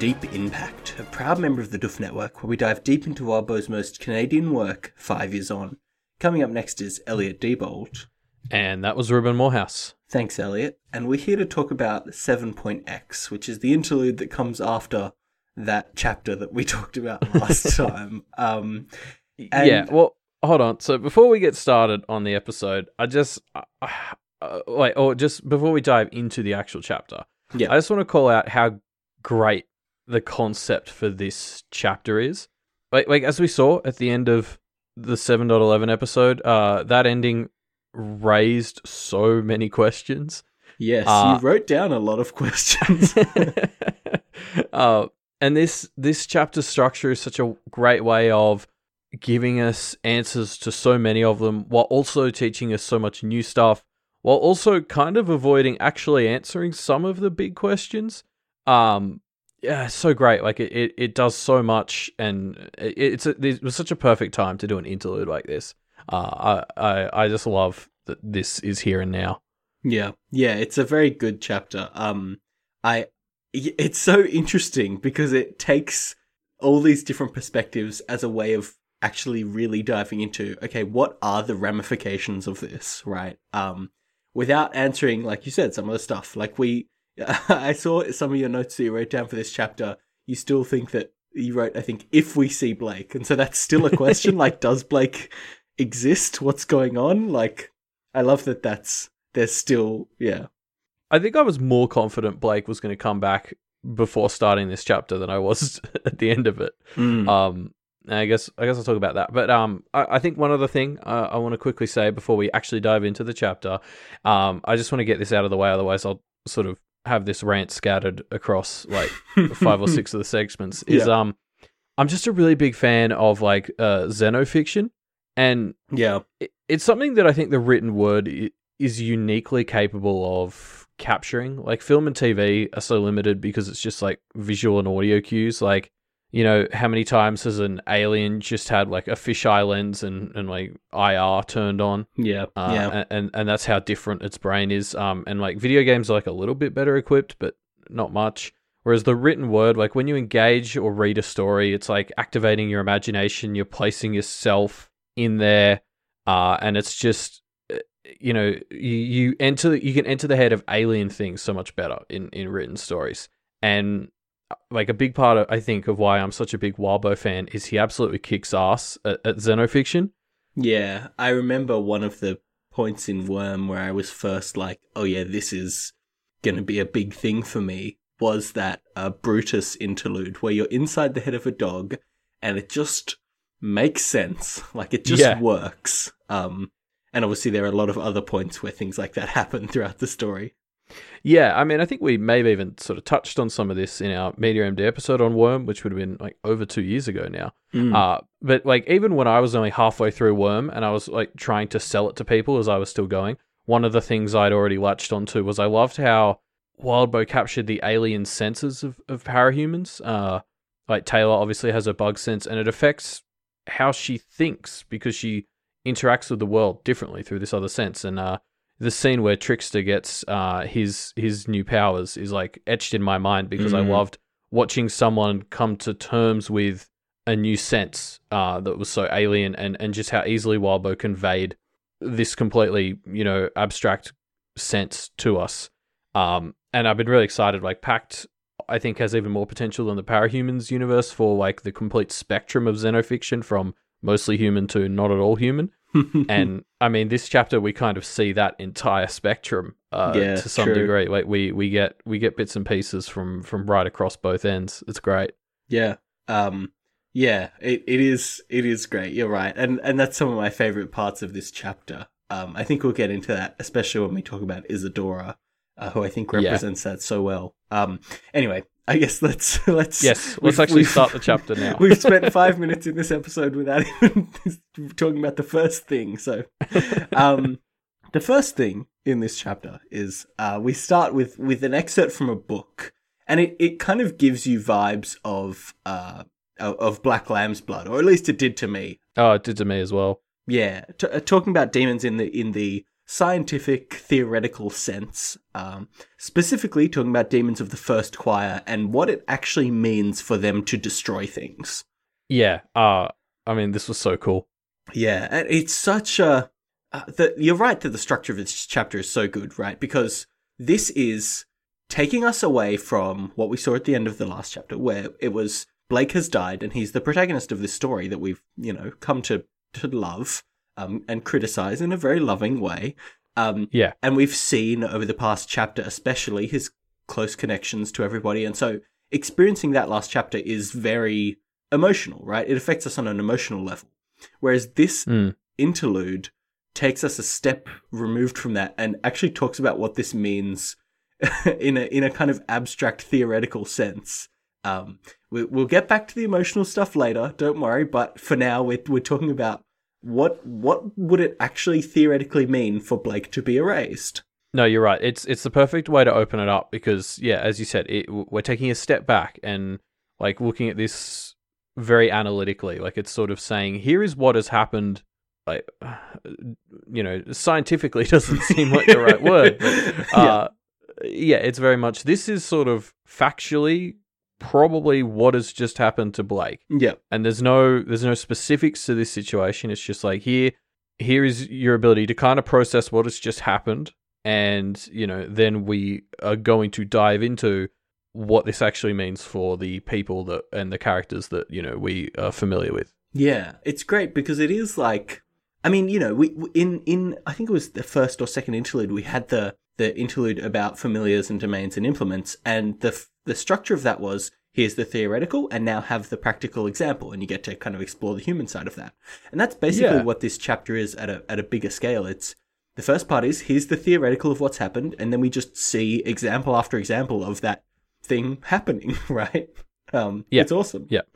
Deep Impact, a proud member of the Duff Network where we dive deep into Wildbow's most Canadian work five years on. Coming up next is Elliot Diebold. And that was Reuben Morehouse. Thanks, Elliot. And we're here to talk about 7.x, which is the interlude that comes after that chapter that we talked about last time. Um, and- yeah, well, hold on. So before we get started on the episode, I just uh, uh, wait, or just before we dive into the actual chapter, Yeah. I just want to call out how great the concept for this chapter is. Like, like as we saw at the end of the 7.11 episode, uh, that ending raised so many questions. Yes, Uh, you wrote down a lot of questions. uh, and this this chapter structure is such a great way of giving us answers to so many of them, while also teaching us so much new stuff, while also kind of avoiding actually answering some of the big questions. Um, yeah, so great. Like it, it, it does so much, and it, it's a, it was such a perfect time to do an interlude like this. Uh, I, I I just love that this is here and now. Yeah, yeah, it's a very good chapter. Um, I, it's so interesting because it takes all these different perspectives as a way of actually really diving into okay, what are the ramifications of this, right? Um, without answering, like you said, some of the stuff. Like we, I saw some of your notes that you wrote down for this chapter. You still think that you wrote, I think, if we see Blake, and so that's still a question. like, does Blake exist? What's going on? Like, I love that. That's there's still yeah I think I was more confident Blake was going to come back before starting this chapter than I was at the end of it. Um, I guess I guess I'll talk about that. But um, I, I think one other thing uh, I want to quickly say before we actually dive into the chapter, um, I just want to get this out of the way. Otherwise, I'll sort of have this rant scattered across like five or six of the segments. Is Yeah. um, I'm just a really big fan of like uh xenofiction, and yeah it, it's something that I think the written word is uniquely capable of capturing. Like film and TV are so limited because it's just like visual and audio cues. Like, you know, how many times has an alien just had like a fisheye lens and, and like IR turned on? yeah Uh, yeah and, and that's how different its brain is. Um, and like video games are like a little bit better equipped, but not much. Whereas the written word, like when you engage or read a story, it's like activating your imagination. You're placing yourself in there, uh, and it's just uh, you know you, you enter you can enter the head of alien things so much better in in written stories. And like a big part of I think of why I'm such a big Wildbow fan is he absolutely kicks ass at, at xenofiction. yeah i remember one of the points in worm where i was first like oh yeah this is gonna be a big thing for me was that uh, brutus interlude where you're inside the head of a dog and it just makes sense like it just Yeah. works um and obviously there are a lot of other points where things like that happen throughout the story Yeah, I mean, I think we may have even sort of touched on some of this in our Media MD episode on Worm, which would have been like over two years ago now. Mm. Uh, but like even when I was only halfway through Worm and I was like trying to sell it to people as I was still going, one of the things I'd already latched onto was I loved how Wildbow captured the alien senses of, of parahumans. Uh, like Taylor obviously has a bug sense and it affects how she thinks because she interacts with the world differently through this other sense. And uh, the scene where Trickster gets uh, his his new powers is like etched in my mind because I Mm. loved watching someone come to terms with a new sense uh, that was so alien and, and just how easily Wildbow conveyed this completely, you know, abstract sense to us. Um, and I've been really excited. Like Pact, I think has even more potential than the Parahumans universe for like the complete spectrum of xenofiction from mostly human to not at all human. and I mean, this chapter we kind of see that entire spectrum uh, Yeah, to some true. degree. Like we we get we get bits and pieces from from right across both ends. It's great. Yeah. Um yeah, it, it is it is great. You're right. And and that's some of my favorite parts of this chapter. Um I think we'll get into that especially when we talk about Isadora, uh, who I think Yeah. represents that so well. Um anyway, I guess let's let's Yes, let's actually start the chapter now. We've spent 5 minutes in this episode without even talking about the first thing. So um the first thing in this chapter is uh, we start with with an excerpt from a book, and it, it kind of gives you vibes of uh of of Black Lamb's blood, or at least it did to me. oh, it did to me as well. Yeah, t- uh, talking about demons in the in the scientific, theoretical sense, um, specifically talking about demons of the first choir and what it actually means for them to destroy things. Yeah. Uh, I mean, this was so cool. Yeah, and it's such a. Uh, the, you're right that the structure of this chapter is so good, right? Because this is taking us away from what we saw at the end of the last chapter, where it was Blake has died and he's the protagonist of this story that we've, you know, come to, to love um, and criticize in a very loving way. Um, Yeah. and we've seen over the past chapter, especially his close connections to everybody. And so experiencing that last chapter is very emotional, right? It affects us on an emotional level. Whereas this Mm. interlude takes us a step removed from that and actually talks about what this means in a in a kind of abstract theoretical sense. Um, we, we'll get back to the emotional stuff later. Don't worry. But for now, we're we're talking about what what would it actually theoretically mean for Blake to be erased? No, you're right. It's it's the perfect way to open it up because yeah, as you said, it, we're taking a step back and like looking at this very analytically. Like it's sort of saying, here is what has happened. Like, you know, scientifically doesn't seem like the right word. But, uh, yeah, it's very much. This is sort of factually probably what has just happened to Blake. Yeah, and there's no there's no specifics to this situation. It's just like here here is your ability to kind of process what has just happened. And you know then we are going to dive into what this actually means for the people that and the characters that you know we are familiar with. Yeah, it's great because it is like, I mean, you know, we in in I think it was the first or second interlude we had the the interlude about familiars and domains and implements, and the the structure of that was here's the theoretical and now have the practical example, and you get to kind of explore the human side of that, and that's basically Yeah. what this chapter is at a at a bigger scale. It's the first part is here's the theoretical of what's happened, and then we just see example after example of that thing happening, right? Um, Yeah. it's awesome. Yeah.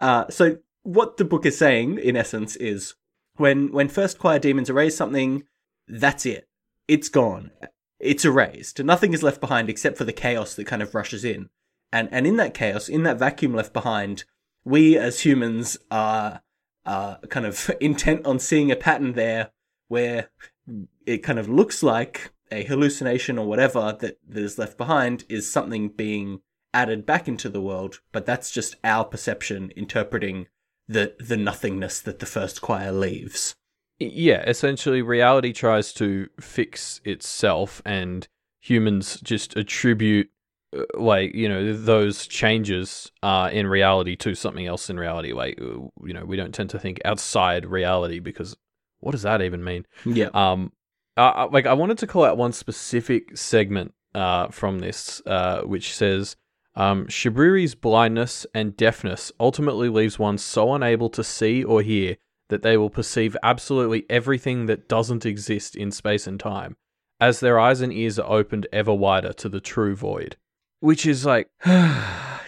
Uh, so what the book is saying, in essence, is when when first choir demons erase something, that's it. It's gone. It's erased. Nothing is left behind except for the chaos that kind of rushes in. And and in that chaos, in that vacuum left behind, we as humans are are kind of intent on seeing a pattern there where it kind of looks like a hallucination or whatever that, that is left behind is something being added back into the world, but that's just our perception interpreting the the nothingness that the first choir leaves. Yeah essentially reality tries to fix itself and humans just attribute uh, like you know those changes uh in reality to something else in reality like uh, you know we don't tend to think outside reality because what does that even mean Yeah. um uh, like i wanted to call out one specific segment uh from this uh which says um shibriri's blindness and deafness ultimately leaves one so unable to see or hear that they will perceive absolutely everything that doesn't exist in space and time as their eyes and ears are opened ever wider to the true void. Which is like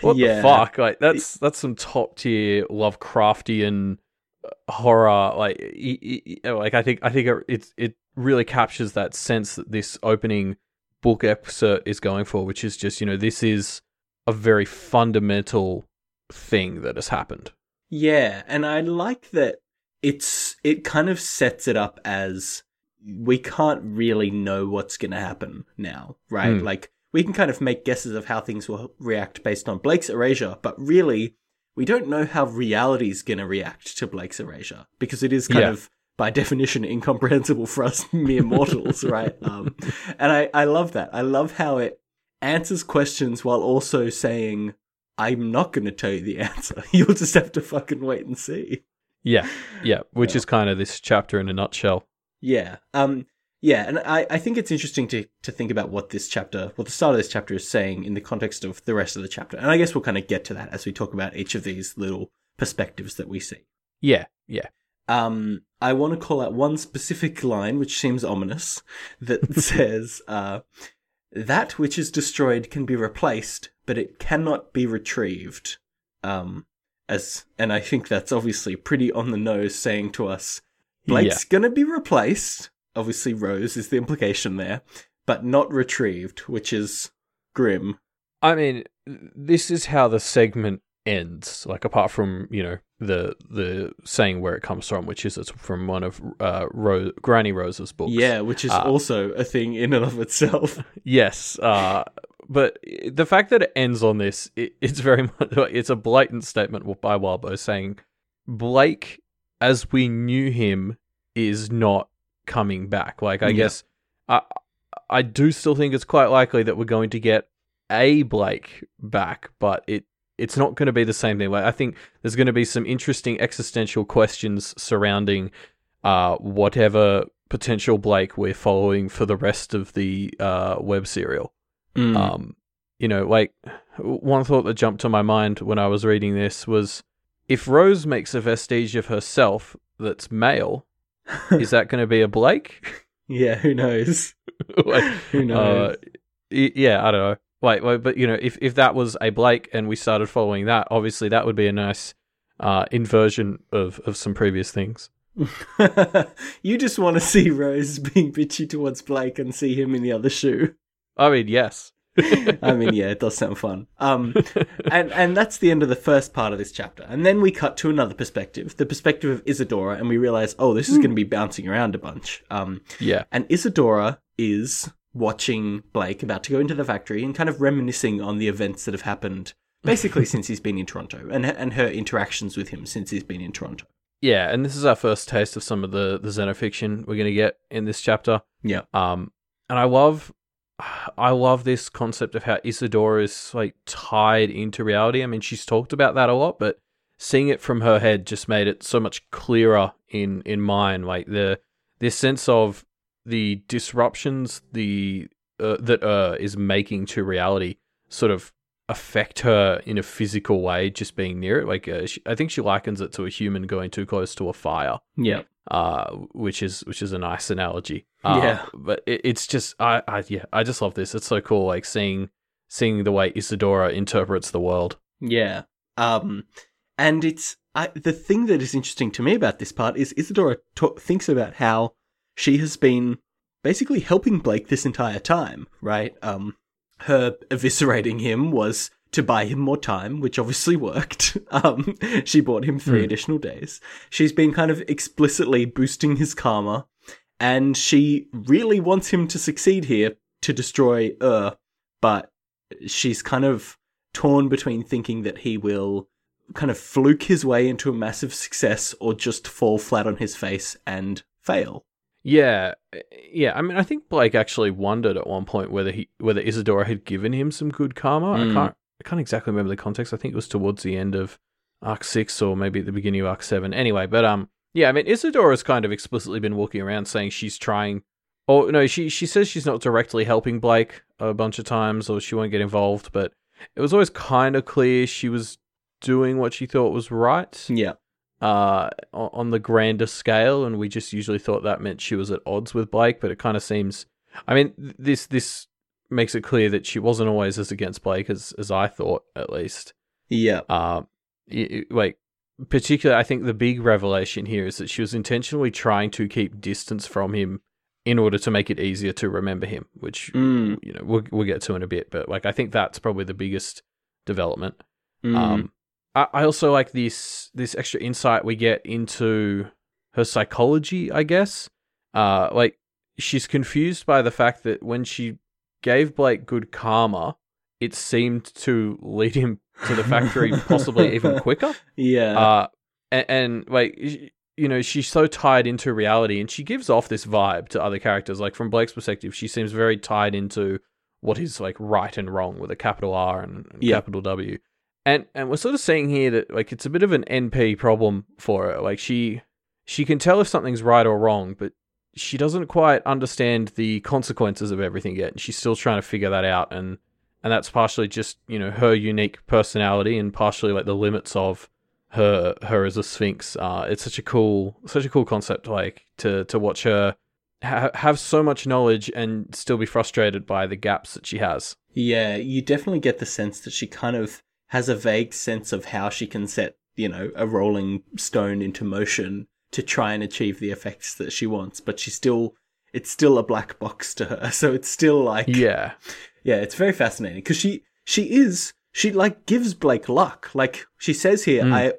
what Yeah. the fuck? Like that's that's some top tier lovecraftian uh, horror like e- e- e- like i think i think it it, it really captures that sense that this opening book excerpt is going for which is just you know this is a very fundamental thing that has happened. Yeah, and I like that it's it kind of sets it up as we can't really know what's going to happen now, right? Mm. Like we can kind of make guesses of how things will react based on Blake's erasure, but really we don't know how reality's going to react to Blake's erasure because it is kind Yeah. of by definition incomprehensible for us mere mortals, right? Um, and I I love that. I love how it answers questions while also saying I'm not going to tell you the answer. You'll just have to fucking wait and see. Yeah yeah which is kind of this chapter in a nutshell Yeah. Um. Yeah, and I, I think it's interesting to to think about what this chapter, what the start of this chapter is saying in the context of the rest of the chapter, and I guess we'll kind of get to that as we talk about each of these little perspectives that we see. yeah yeah Um, I want to call out one specific line which seems ominous that says, uh, "That which is destroyed can be replaced, but it cannot be retrieved." Um, as and I think that's obviously pretty on the nose, saying to us, Blake's gonna be replaced. Obviously, Rose is the implication there, but not retrieved, which is grim. I mean, this is how the segment ends. Like apart from you know the the saying where it comes from, which is it's from one of uh, Ro- Granny Rose's books. Yeah, which is Uh, also a thing in and of itself. Yes, uh, but the fact that it ends on this, it, it's very much it's a blatant statement by Wildbow saying Blake, as we knew him, is not coming back. Like I Yeah. guess I I do still think it's quite likely that we're going to get a Blake back, but it it's not going to be the same thing. Like I think there's going to be some interesting existential questions surrounding uh, whatever potential Blake we're following for the rest of the uh, web serial. Mm. Um, you know, like one thought that jumped to my mind when I was reading this was if Rose makes a vestige of herself that's male, is that going to be a Blake? yeah, who knows? like, Who knows? uh, y- yeah, I don't know. Like, like, but you know, if if that was a Blake and we started following that, obviously that would be a nice uh, inversion of of some previous things. you just want to see Rose being bitchy towards Blake and see him in the other shoe. I mean, yes. I mean, yeah, it does sound fun. Um, and and that's the end of the first part of this chapter. And then we cut to another perspective, the perspective of Isadora, and we realize, oh, this is going to be bouncing around a bunch. Um, yeah, and Isadora is watching Blake about to go into the factory and kind of reminiscing on the events that have happened basically since he's been in Toronto and and her interactions with him since he's been in Toronto. yeah, and this is our first taste of some of the the xenofiction we're gonna get in this chapter. Yeah. Um, and I love, I love this concept of how Isadora is like tied into reality. I mean, she's talked about that a lot, but seeing it from her head just made it so much clearer in in mine. Like the this sense of the disruptions the uh, that uh is making to reality sort of affect her in a physical way just being near it like uh, she, i think she likens it to a human going too close to a fire Yeah. Uh, which is which is a nice analogy. Uh, Yeah. but it, it's just I, I yeah I just love this. It's so cool, like seeing seeing the way Isadora interprets the world. Yeah. Um, and it's I, the thing that is interesting to me about this part is Isadora ta- thinks about how she has been basically helping Blake this entire time, right? Um, her eviscerating him was to buy him more time, which obviously worked. Um, she bought him three Hmm. additional days. She's been kind of explicitly boosting his karma, and she really wants him to succeed here to destroy Ur, but she's kind of torn between thinking that he will kind of fluke his way into a massive success or just fall flat on his face and fail. Yeah, yeah. I mean, I think Blake actually wondered at one point whether he whether Isadora had given him some good karma. Hmm. I can't I can't exactly remember the context. I think it was towards the end of Arc six or maybe at the beginning of Arc seven. Anyway, but um, yeah. I mean, Isadora's kind of explicitly been walking around saying she's trying. Or no, she she says she's not directly helping Blake a bunch of times, or she won't get involved. But it was always kind of clear she was doing what she thought was right Yeah. uh, on the grander scale, and we just usually thought that meant she was at odds with Blake. But it kind of seems, I mean, this this makes it clear that she wasn't always as against Blake as as I thought, at least. Yeah. Uh, like particularly, I think the big revelation here is that she was intentionally trying to keep distance from him in order to make it easier to remember him, which Mm. you know we'll we'll get to in a bit. But like, I think that's probably the biggest development. Mm. Um, I, I also like this this extra insight we get into her psychology. I guess, uh, like she's confused by the fact that when she gave Blake good karma, it seemed to lead him to the factory possibly even quicker. yeah. Uh, and, and like you know, she's so tied into reality, and she gives off this vibe to other characters. Like from Blake's perspective, she seems very tied into what is like right and wrong with a capital R and, capital W. And and we're sort of seeing here that like it's a bit of an NP problem for her. Like she she can tell if something's right or wrong, but she doesn't quite understand the consequences of everything yet. And she's still trying to figure that out and and that's partially just, you know, her unique personality and partially like the limits of her her as a sphinx. Uh, it's such a cool such a cool concept like to to watch her ha- have so much knowledge and still be frustrated by the gaps that she has. Yeah, you definitely get the sense that she kind of has a vague sense of how she can set, you know, a rolling stone into motion to try and achieve the effects that she wants, but she still it's still a black box to her. So it's still like Yeah. yeah, it's very fascinating because she she is she like gives Blake luck. Like she says here, Mm. I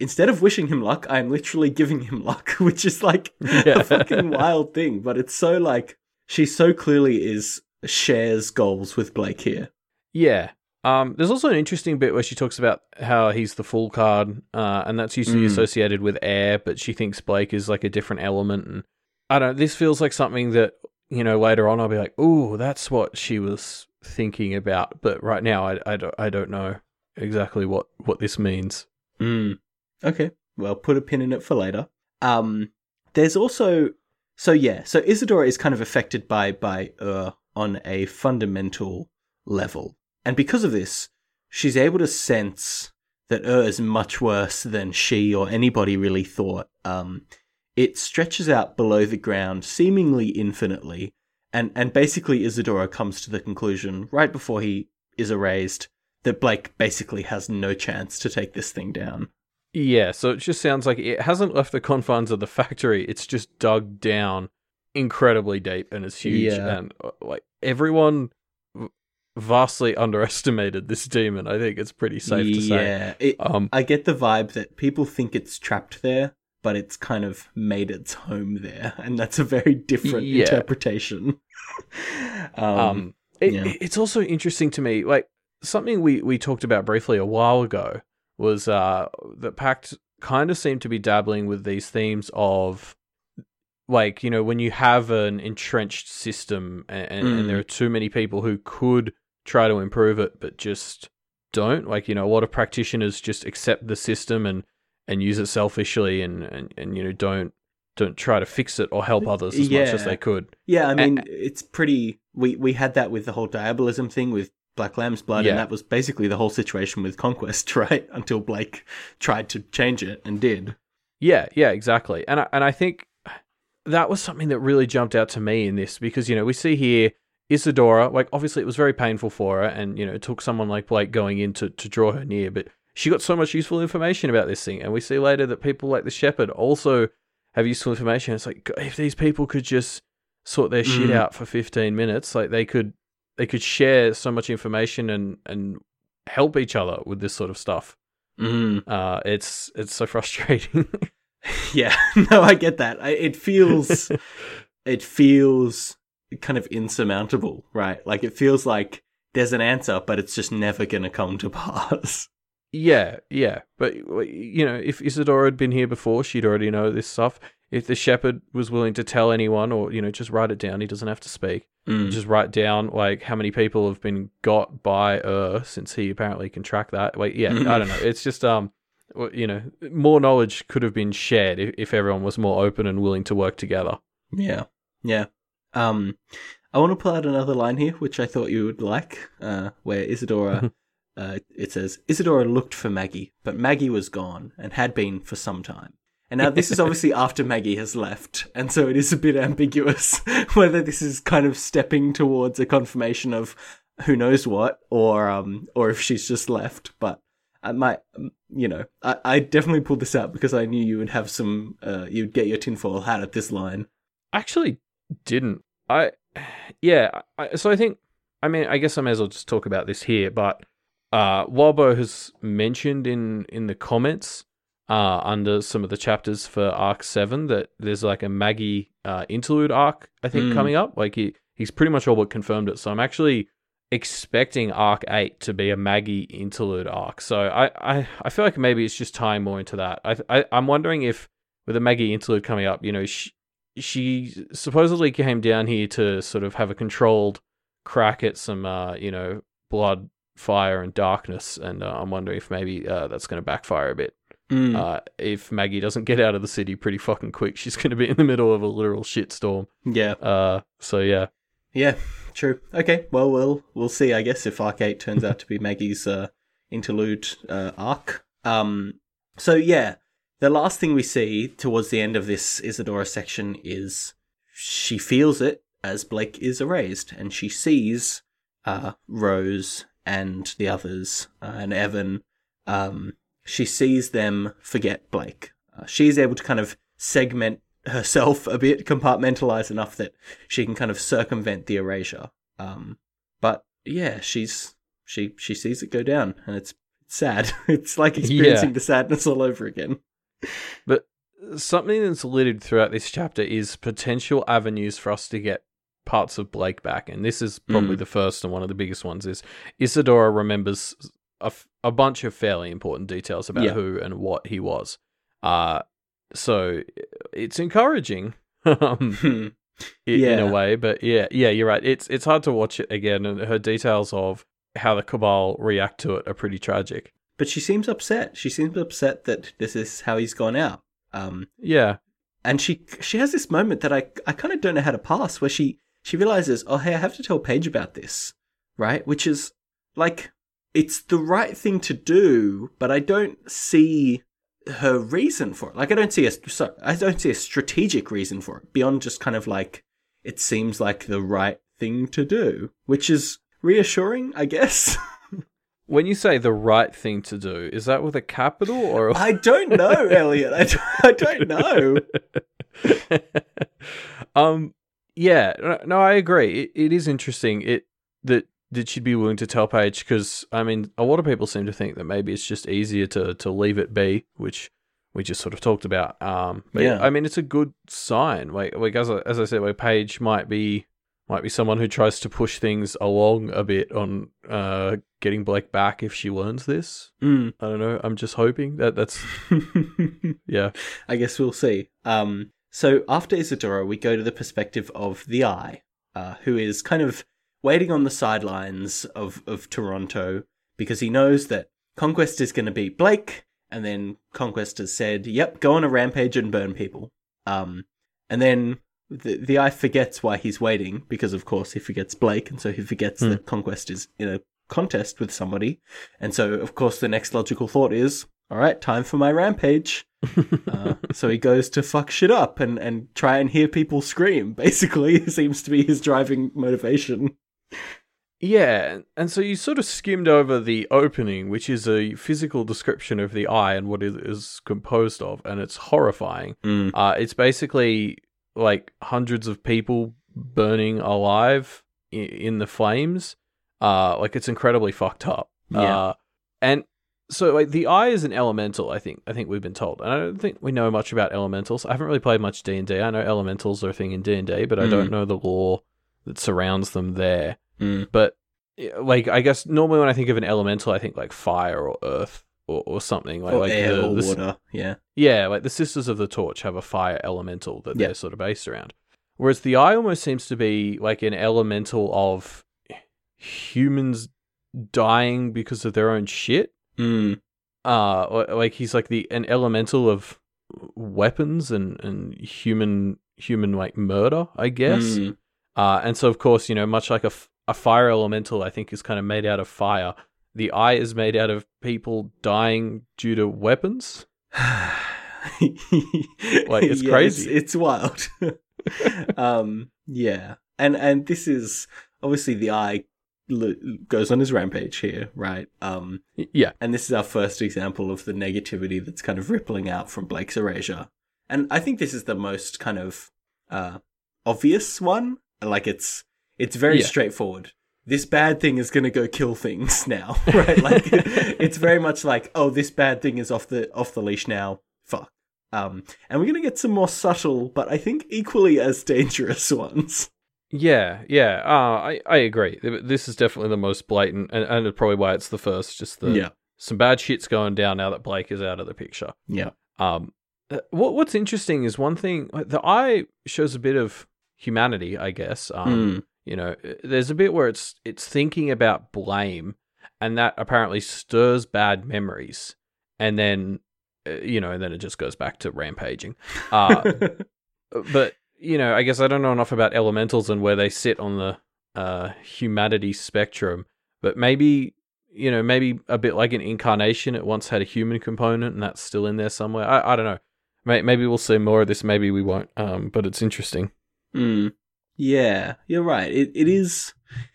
instead of wishing him luck, I am literally giving him luck, which is like Yeah. a fucking wild thing. But it's so like she so clearly is shares goals with Blake here. Yeah. Um, there's also an interesting bit where she talks about how he's the Fool card, uh, and that's usually Mm. associated with air, but she thinks Blake is like a different element. And I don't. This feels like something that you know later on I'll be like, "Oh, that's what she was thinking about." But right now, I, I don't I don't know exactly what what this means. Mm. Okay. Well, put a pin in it for later. Um, there's also so yeah. So Isadora is kind of affected by by uh on a fundamental level, and because of this, she's able to sense that Ur is much worse than she or anybody really thought. Um, it stretches out below the ground, seemingly infinitely, and and basically Isadora comes to the conclusion right before he is erased that Blake basically has no chance to take this thing down. Yeah, so it just sounds like it hasn't left the confines of the factory. It's just dug down incredibly deep and it's huge. Yeah. And uh, like everyone vastly underestimated this demon. I think it's pretty safe to say. yeah, it, Um, I get the vibe that people think it's trapped there, but it's kind of made its home there, and that's a very different Yeah. interpretation. um, um, it, yeah. it's also interesting to me, like something we we talked about briefly a while ago was uh that Pact kind of seemed to be dabbling with these themes of like you know when you have an entrenched system and, and, Mm. and there are too many people who could try to improve it but just don't like you know a lot of practitioners just accept the system and and use it selfishly and and, and you know don't don't try to fix it or help others as much as they could yeah, I mean, it's pretty. We we had that with the whole diabolism thing with Black Lamb's blood, Yeah. and that was basically the whole situation with Conquest, right? Until Blake tried to change it and did. Yeah, yeah, exactly. And I, and I think that was something that really jumped out to me in this because you know we see here Isadora, like obviously it was very painful for her, and you know it took someone like Blake going in to, to draw her near, but she got so much useful information about this thing, and we see later that people like the Shepherd also have useful information. It's like if these people could just sort their shit Mm. out for fifteen minutes, like they could they could share so much information and and help each other with this sort of stuff. Mm. Uh, it's it's so frustrating. Yeah, no, I get that. I, it feels, it feels kind of insurmountable, right? Like it feels like there's an answer, but it's just never going to come to pass. Yeah, yeah, but you know, if Isadora had been here before, she'd already know this stuff. If the shepherd was willing to tell anyone, or you know, just write it down, he doesn't have to speak. Mm. Just write down like how many people have been got by Ur, since he apparently can track that. Wait, yeah, I don't know. It's just um, you know, more knowledge could have been shared if, if everyone was more open and willing to work together. Yeah, yeah. Um, I want to pull out another line here, which I thought you would like, uh, where Isadora, uh, it says, Isadora looked for Maggie, but Maggie was gone and had been for some time. And now this is obviously after Maggie has left, and so it is a bit ambiguous whether this is kind of stepping towards a confirmation of who knows what, or um, or if she's just left. But I might, um, you know, I, I definitely pulled this out because I knew you would have some, uh, you'd get your tinfoil hat at this line. actually didn't. I, yeah. I, so I think, I mean, I guess I may as well just talk about this here. But uh, Wabo has mentioned in in the comments uh, under some of the chapters for Arc Seven that there's like a Maggie uh, interlude arc. I think Mm. coming up. Like he he's pretty much all but confirmed it. So I'm actually expecting Arc Eight to be a Maggie interlude arc. So I I, I feel like maybe it's just tying more into that. I, I I'm wondering if with a Maggie interlude coming up, you know, she, she supposedly came down here to sort of have a controlled crack at some, uh, you know, blood, fire, and darkness. And uh, I'm wondering if maybe uh, that's going to backfire a bit. Mm. Uh, if Maggie doesn't get out of the city pretty fucking quick, she's going to be in the middle of a literal shitstorm. yeah, Uh, so yeah, yeah, true. Okay, well, we'll we'll see. I guess if Arc Eight turns out to be Maggie's uh, interlude uh, arc. Um, so yeah, the last thing we see towards the end of this Isadora section is she feels it as Blake is erased, and she sees uh, Rose and the others uh, and Evan. Um, she sees them forget Blake. Uh, she's able to kind of segment herself a bit, compartmentalize enough that she can kind of circumvent the erasure. Um, but yeah, she's she she sees it go down, and it's sad. it's like experiencing Yeah. the sadness all over again. But something that's littered throughout this chapter is potential avenues for us to get parts of Blake back, and this is probably Mm. the first and one of the biggest ones. Is Isadora remembers a, f- a bunch of fairly important details about Yeah. who and what he was. Uh so it's encouraging. um, Hmm. in a way. But yeah, yeah, you're right. It's it's hard to watch it again, and her details of how the cabal react to it are pretty tragic. But she seems upset. She seems upset that this is how he's gone out. Um, Yeah, and she she has this moment that I I kind of don't know how to pass, where she she realizes, oh hey, I have to tell Paige about this, right? Which is like it's the right thing to do, but I don't see her reason for it. Like I don't see a so, I don't see a strategic reason for it beyond just kind of like it seems like the right thing to do, which is reassuring, I guess. when you say the right thing to do, is that with a capital or? I don't know, Elliot. I don't, I don't know. um, yeah, no, no, I agree. It, it is interesting. It that that she'd be willing to tell Paige because I mean, a lot of people seem to think that maybe it's just easier to to leave it be, which we just sort of talked about. Um, but Yeah. I mean, it's a good sign. Like, like as I, as I said, like Paige might be might be someone who tries to push things along a bit on uh getting Blake back if she learns this. Mm. I don't know. I'm just hoping that that's yeah. I guess we'll see. Um, so after Isadora, we go to the perspective of the Eye, uh, who is kind of waiting on the sidelines of, of Toronto because he knows that Conquest is going to beat Blake, and then Conquest has said, "Yep, go on a rampage and burn people." Um, and then the the Eye forgets why he's waiting because, of course, he forgets Blake, and so he forgets Hmm. that Conquest is in a contest with somebody, and so of course the next logical thought is, "All right, time for my rampage." Uh, so he goes to fuck shit up and, and try and hear people scream. Basically, seems to be his driving motivation. Yeah, and so you sort of skimmed over the opening, which is a physical description of the eye and what it is composed of, and it's horrifying. Mm. Uh, it's basically like hundreds of people burning alive in the flames. Uh, like it's incredibly fucked up. Yeah. Uh, and so like the eye is an elemental. I think I think we've been told, and I don't think we know much about elementals. I haven't really played much D and D. I know elementals are a thing in D and D, but I Mm. don't know the lore that surrounds them there. Mm. But like I guess normally when I think of an elemental, I think like fire or earth or, or something like or like air the, or the water. Yeah. yeah, like the Sisters of the Torch have a fire elemental that Yeah. they're sort of based around. Whereas the eye almost seems to be like an elemental of humans dying because of their own shit. Mm. Uh like he's like the an elemental of weapons and and human human like murder, I guess. Mm. Uh, and so, of course, you know, much like a, f- a fire elemental, I think is kind of made out of fire. The eye is made out of people dying due to weapons. like it's crazy. It's, wild. um, yeah, and and this is obviously the eye l- goes on his rampage here, right? Um, Yeah, and this is our first example of the negativity that's kind of rippling out from Blake's erasure. And I think this is the most kind of uh, obvious one. Like it's it's very Yeah. straightforward. This bad thing is gonna go kill things now, right? Like it's very much like, oh, this bad thing is off the off the leash now. Fuck. Um, and we're gonna get some more subtle, but I think equally as dangerous ones. yeah, yeah. Uh, I I agree. This is definitely the most blatant, and, and probably why it's the first. Just the yeah, some bad shit's going down now that Blake is out of the picture. yeah, Um, uh, what what's interesting is one thing. The eye shows a bit of humanity, I guess. Um, Mm. You know, there's a bit where it's it's thinking about blame, and that apparently stirs bad memories, and then uh, you know, and then it just goes back to rampaging. Uh, but you know, I guess I don't know enough about elementals and where they sit on the uh, humanity spectrum, but maybe you know, maybe a bit like an incarnation, it once had a human component, and that's still in there somewhere. I, I don't know. Maybe we'll see more of this. Maybe we won't. Um, but it's interesting. Mm. Yeah, you're right. It it is,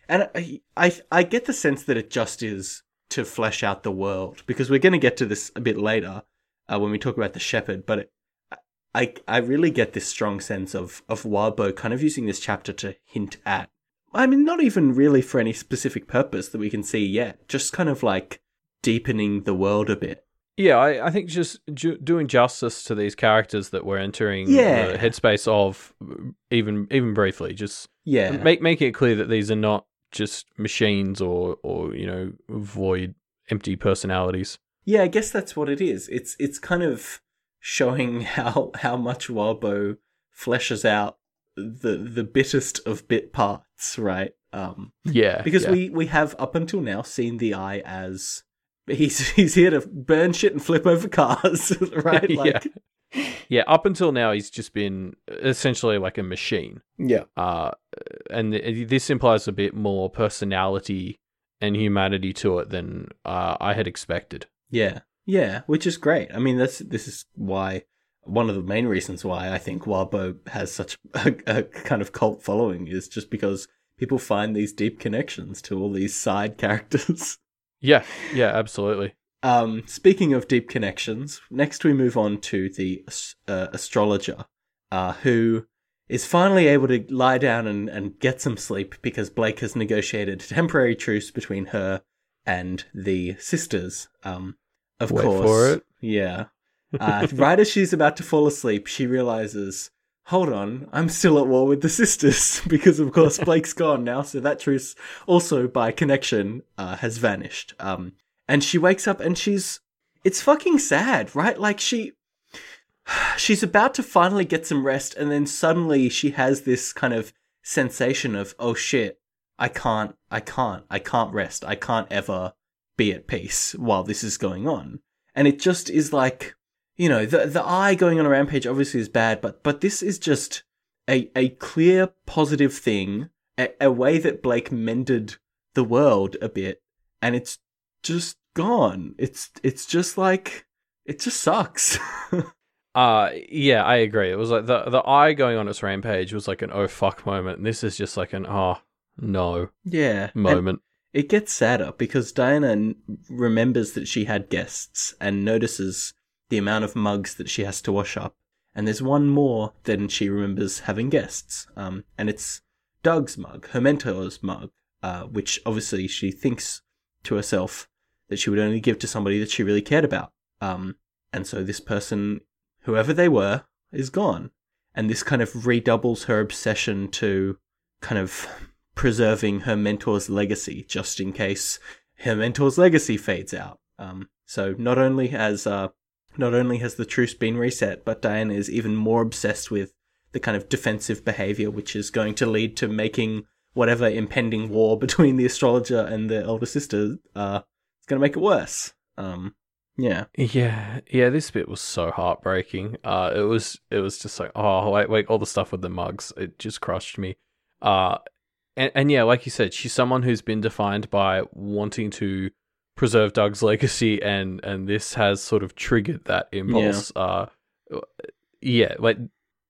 and I, I I get the sense that it just is to flesh out the world because we're going to get to this a bit later uh, when we talk about the shepherd. But it, I I really get this strong sense of of Wildbow kind of using this chapter to hint at I mean, not even really for any specific purpose that we can see yet. Just kind of like deepening the world a bit. Yeah, I, I think just ju- doing justice to these characters that we're entering Yeah. the headspace of, even even briefly, just Yeah. make making it clear that these are not just machines or or you know void empty personalities. Yeah, I guess that's what it is. It's it's kind of showing how how much Wildbow fleshes out the the bittest of bit parts, right? Um, Yeah, because yeah. we we have up until now seen the eye as he's he's here to burn shit and flip over cars, right? Yeah. yeah up until now he's just been essentially like a machine. yeah, uh, and th- this implies a bit more personality and humanity to it than uh, I had expected. yeah, yeah, which is great. I mean, that's this is why one of the main reasons why I think Wabo has such a, a kind of cult following is just because people find these deep connections to all these side characters. Yeah, yeah, absolutely. Um, speaking of deep connections, next we move on to the uh, astrologer, uh, who is finally able to lie down and, and get some sleep because Blake has negotiated a temporary truce between her and the sisters. Um, of Wait course, for it. yeah. Uh, right as she's about to fall asleep, she realizes, hold on, I'm still at war with the sisters because, of course, Blake's gone now. So that truce, also by connection, uh, has vanished. Um, and she wakes up and she's, it's fucking sad, right? Like she, she's about to finally get some rest, and then suddenly she has this kind of sensation of, oh shit, I can't, I can't, I can't rest. I can't ever be at peace while this is going on. And it just is like, you know, the the eye going on a rampage obviously is bad, but but this is just a a clear positive thing, a, a way that Blake mended the world a bit, and it's just gone. It's it's just like it just sucks. Uh yeah, I agree. It was like the the eye going on its rampage was like an oh fuck moment, and this is just like an oh no yeah, and moment. it gets sadder because Diana remembers that she had guests and notices the amount of mugs that she has to wash up. And there's one more than she remembers having guests. Um, and it's Doug's mug, her mentor's mug, uh, which obviously she thinks to herself that she would only give to somebody that she really cared about. Um, and so this person, whoever they were, is gone. And this kind of redoubles her obsession to kind of preserving her mentor's legacy just in case her mentor's legacy fades out. Um, so not only has uh, not only has the truce been reset, but Diana is even more obsessed with the kind of defensive behavior, which is going to lead to making whatever impending war between the astrologer and the elder sister. Uh, it's going to make it worse. Um, yeah, Yeah, yeah, this bit was so heartbreaking. Uh it was it was just like, oh wait, wait, all the stuff with the mugs, it just crushed me. Uh and, and yeah, like you said, she's someone who's been defined by wanting to preserve Doug's legacy and and this has sort of triggered that impulse. Uh yeah, like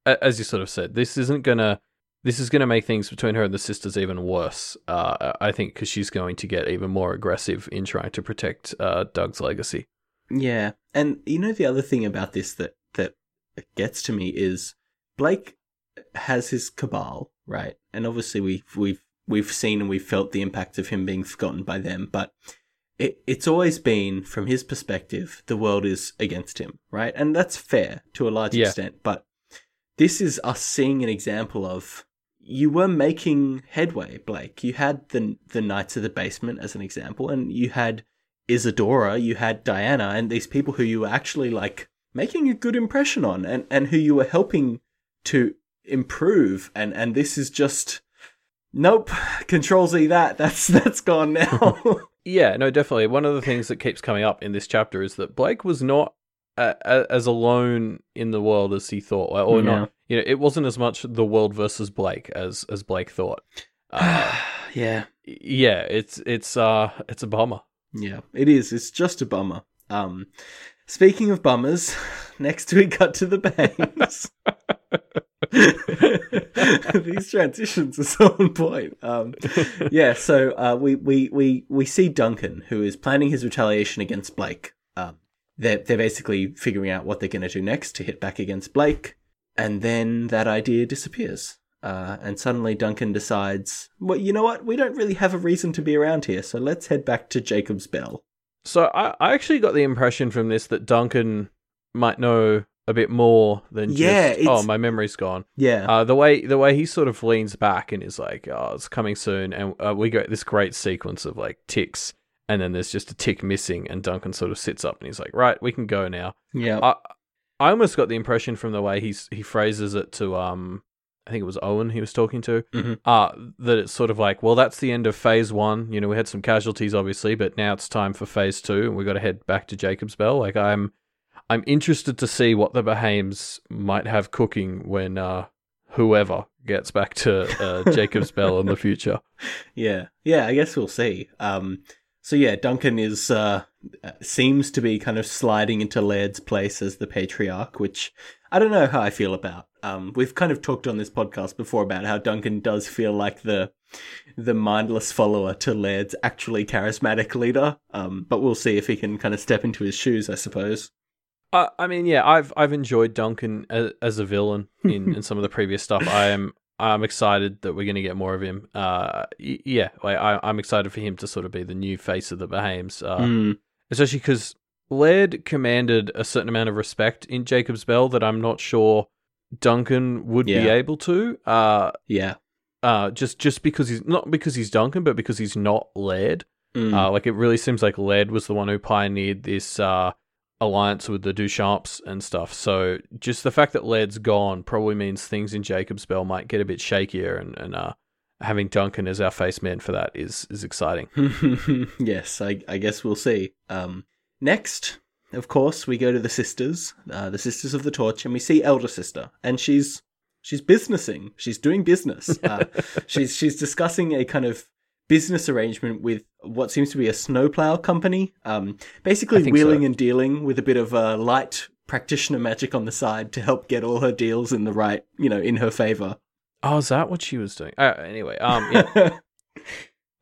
as you sort of said, this isn't gonna this is gonna make things between her and the sisters even worse. Uh, I think because she's going to get even more aggressive in trying to protect uh, Doug's legacy. Yeah, and you know the other thing about this that that gets to me is Blake has his cabal, right? And obviously we we've we've seen and we've felt the impact of him being forgotten by them, but it it's always been from his perspective the world is against him, right? And that's fair to a large Yeah. extent, but this is us seeing an example of you were making headway, Blake. You had the the Knights of the Basement as an example, and you had Isadora, you had Diana, and these people who you were actually like making a good impression on, and and who you were helping to improve, and and this is just nope. Control Z that that's that's gone now. Yeah, no, definitely. One of the things that keeps coming up in this chapter is that Blake was not uh, a- as alone in the world as he thought, or or Yeah. not. You know, it wasn't as much the world versus Blake as as Blake thought. Uh, yeah, yeah, it's it's uh it's a bummer. yeah, it is. It's just a bummer. Um, speaking of bummers, next we cut to the Behaims. These transitions are so on point. Um, yeah, so uh, we, we, we, we see Duncan, who is planning his retaliation against Blake. Um, they're, they're basically figuring out what they're going to do next to hit back against Blake, and then that idea disappears. Uh, and suddenly Duncan decides, well, you know what? We don't really have a reason to be around here, so let's head back to Jacob's Bell. So I, I actually got the impression from this that Duncan might know a bit more than Yeah, just oh my memory's gone. Yeah. Uh, the way the way he sort of leans back and is like, "Oh, it's coming soon," and uh, we get this great sequence of like ticks, and then there's just a tick missing, and Duncan sort of sits up and he's like, "Right, we can go now." yeah. I I almost got the impression from the way he's he phrases it to um I think it was Owen he was talking to Mhm. uh that it's sort of like well that's the end of phase one you know we had some casualties obviously but now it's time for phase two and we've got to head back to Jacob's Bell like I'm I'm interested to see what the Behaims might have cooking when uh whoever gets back to uh, Jacob's Bell in the future Yeah, yeah. I guess we'll see. Um, so yeah, Duncan is uh, seems to be kind of sliding into Laird's place as the patriarch, which I don't know how I feel about. Um, we've kind of talked on this podcast before about how Duncan does feel like the the mindless follower to Laird's actually charismatic leader. Um, but we'll see if he can kind of step into his shoes, I suppose. Uh, I mean, yeah, I've I've enjoyed Duncan as, as a villain in, in some of the previous stuff. I am I'm excited that we're going to get more of him. Uh, y- yeah, I I'm excited for him to sort of be the new face of the Behaims, uh, Mm, especially because Laird commanded a certain amount of respect in Jacob's Bell that I'm not sure Duncan would be able to. Uh, yeah. uh, just just because he's not because he's Duncan, but because he's not Laird. Mm, Uh, like it really seems like Laird was the one who pioneered this uh, alliance with the Duchamps and stuff. So just the fact that Led's gone probably means things in Jacob's Bell might get a bit shakier, and, and uh, having Duncan as our face man for that is is exciting. yes, I, I guess we'll see. Um, next, of course, we go to the sisters, uh, the sisters of the torch, and we see elder sister, and she's she's businessing. She's doing business. Uh, she's she's discussing a kind of business arrangement with what seems to be a snowplow company. Um, basically, wheeling so. and dealing with a bit of uh, light practitioner magic on the side to help get all her deals in the right, you know, in her favor. Oh, is that what she was doing? Uh, anyway, um, yeah.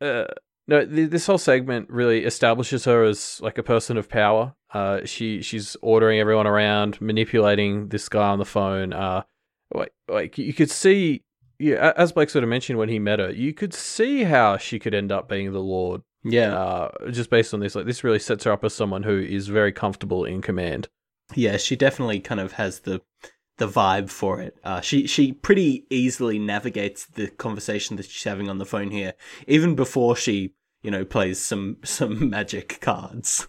uh, no, th- this whole segment really establishes her as like a person of power. Uh, she she's ordering everyone around, manipulating this guy on the phone. Uh, like like you could see, yeah, as Blake sort of mentioned when he met her, you could see how she could end up being the Lord. yeah. Uh, just based on this, like this really sets her up as someone who is very comfortable in command. Yeah, she definitely kind of has the the vibe for it. Uh, she she pretty easily navigates the conversation that she's having on the phone here, even before she you know plays some some magic cards.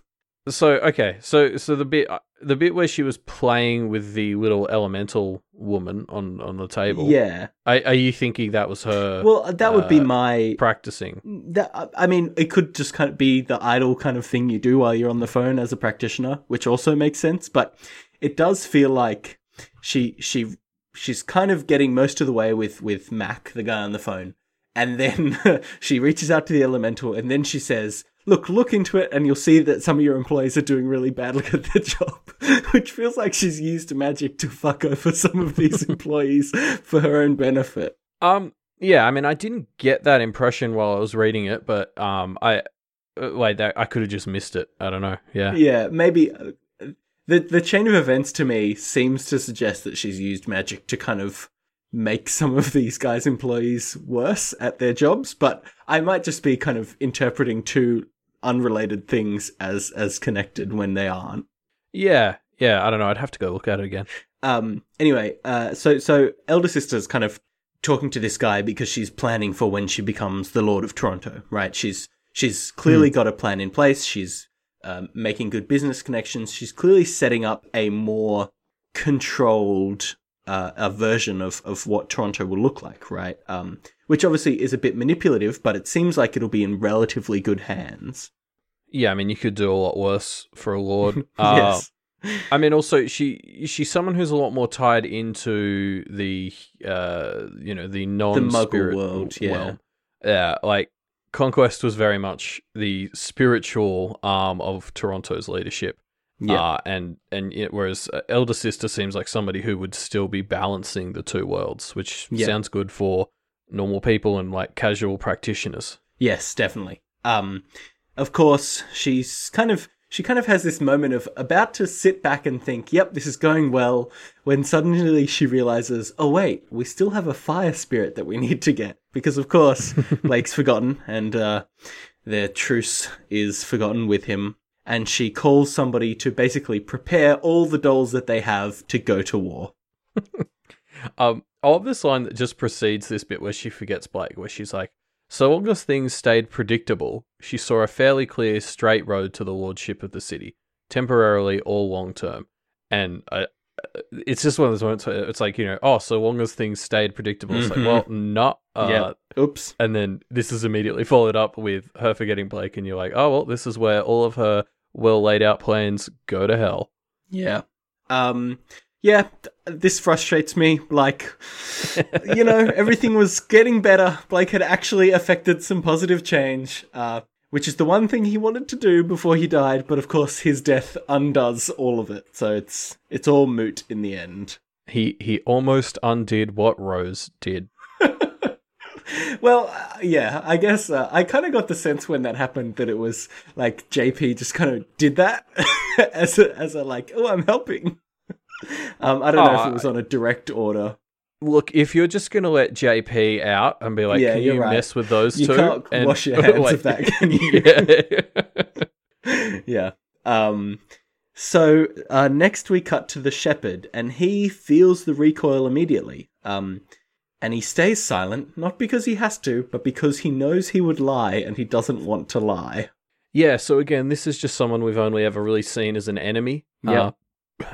So okay, so so the bit uh, the bit where she was playing with the little elemental woman on on the table. Yeah. Are, are you thinking that was her Well, that would be uh, my. practicing? That, I mean, it could just kind of be the idle kind of thing you do while you're on the phone as a practitioner, which also makes sense. But it does feel like she she she's kind of getting most of the way with with Mac, the guy on the phone, and then she reaches out to the elemental, and then she says, "Look, look into it, and you'll see that some of your employees are doing really badly at their job." Which feels like she's used magic to fuck over some of these employees for her own benefit. Um, yeah, I mean, I didn't get that impression while I was reading it, but um, I uh, wait, that I could have just missed it. I don't know. Yeah, Yeah, maybe uh, the the chain of events to me seems to suggest that she's used magic to kind of make some of these guys' employees worse at their jobs, but I might just be kind of interpreting two unrelated things as as connected when they aren't. yeah, yeah. I don't know. I'd have to go look at it again. Um anyway, uh so so elder sister's kind of talking to this guy because she's planning for when she becomes the Lord of Toronto, right? She's she's clearly got a plan in place. She's um, making good business connections. She's clearly setting up a more controlled uh, a version of, of what Toronto will look like, right? Um, which obviously is a bit manipulative, but it seems like it'll be in relatively good hands. Yeah, I mean, you could do a lot worse for a lord. Uh, yes. I mean, also she she's someone who's a lot more tied into the uh you know the non Muggle world, yeah. yeah. Like conquest was very much the spiritual arm of Toronto's leadership. Yeah. Uh, and and it, whereas uh, elder sister seems like somebody who would still be balancing the two worlds, which Yeah. sounds good for normal people and like casual practitioners. Yes, definitely. Um, of course, she's kind of she kind of has this moment of about to sit back and think, yep, this is going well, when suddenly she realizes, oh wait, we still have a fire spirit that we need to get. Because of course, Blake's forgotten and uh, their truce is forgotten with him. And she calls somebody to basically prepare all the dolls that they have to go to war. um, I love this line that just precedes this bit where she forgets Blake, where she's like, so long as things stayed predictable, she saw a fairly clear straight road to the lordship of the city, temporarily or long term. And I, it's just one of those moments where it's like, you know, oh, so long as things stayed predictable. It's Mhm. like, well, not. Uh, yeah. Oops. And then this is immediately followed up with her forgetting Blake, and you're like, oh, well, this is where all of her well laid out plans go to hell. Yeah. Um yeah, this frustrates me. Like you know, everything was getting better. Blake had actually affected some positive change. Uh which is the one thing he wanted to do before he died, but of course his death undoes all of it. So it's it's all moot in the end. He he almost undid what Rose did. Well, uh, yeah, I guess uh, I kind of got the sense when that happened that it was like JP just kind of did that as a as a like, oh, I'm helping. um, I don't know if Oh, it was on a direct order. Look, if you're just gonna let JP out and be like, Yeah, "Can you're right. mess with those You two? can't and, wash your hands of that, can you? yeah. yeah. Um. So uh, next we cut to the shepherd, and he feels the recoil immediately. Um, and he stays silent, not because he has to, but because he knows he would lie, and he doesn't want to lie. Yeah, so again, this is just someone we've only ever really seen as an enemy. Yeah. Uh,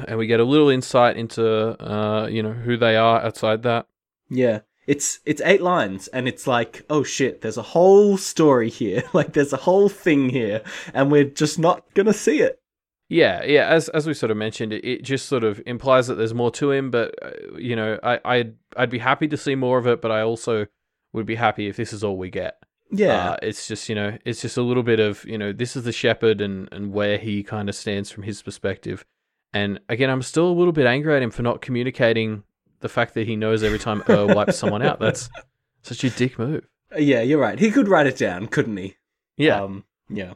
and we get a little insight into uh, you know, who they are outside that. Yeah. It's it's eight lines and it's like, oh shit, there's a whole story here. like there's a whole thing here and we're just not gonna see it. Yeah, yeah, as as we sort of mentioned, it, it just sort of implies that there's more to him, but uh, you know, I I'd I'd be happy to see more of it, but I also would be happy if this is all we get. Yeah. Uh, it's just, you know, it's just a little bit of, you know, this is the shepherd and and where he kind of stands from his perspective. And again, I'm still a little bit angry at him for not communicating the fact that he knows every time Er wipes someone out. That's such a dick move. yeah, you're right. He could write it down, couldn't he? Yeah. Um, yeah.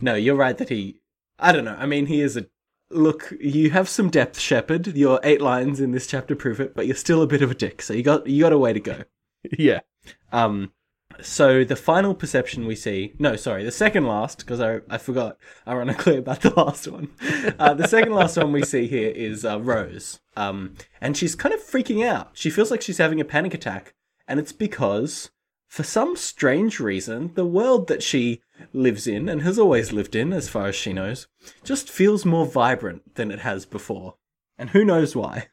No, you're right that he. I don't know. I mean, he is a. Look, you have some depth, Shepherd. Your eight lines in this chapter prove it, but you're still a bit of a dick. So you got you got a way to go. yeah. Um, so the final perception we see, no, sorry, the second last, because I, I forgot ironically about the last one. Uh, the second last one we see here is uh, Rose. Um, and she's kind of freaking out. She feels like she's having a panic attack. And it's because, for some strange reason, the world that she lives in and has always lived in, as far as she knows, just feels more vibrant than it has before. And who knows why?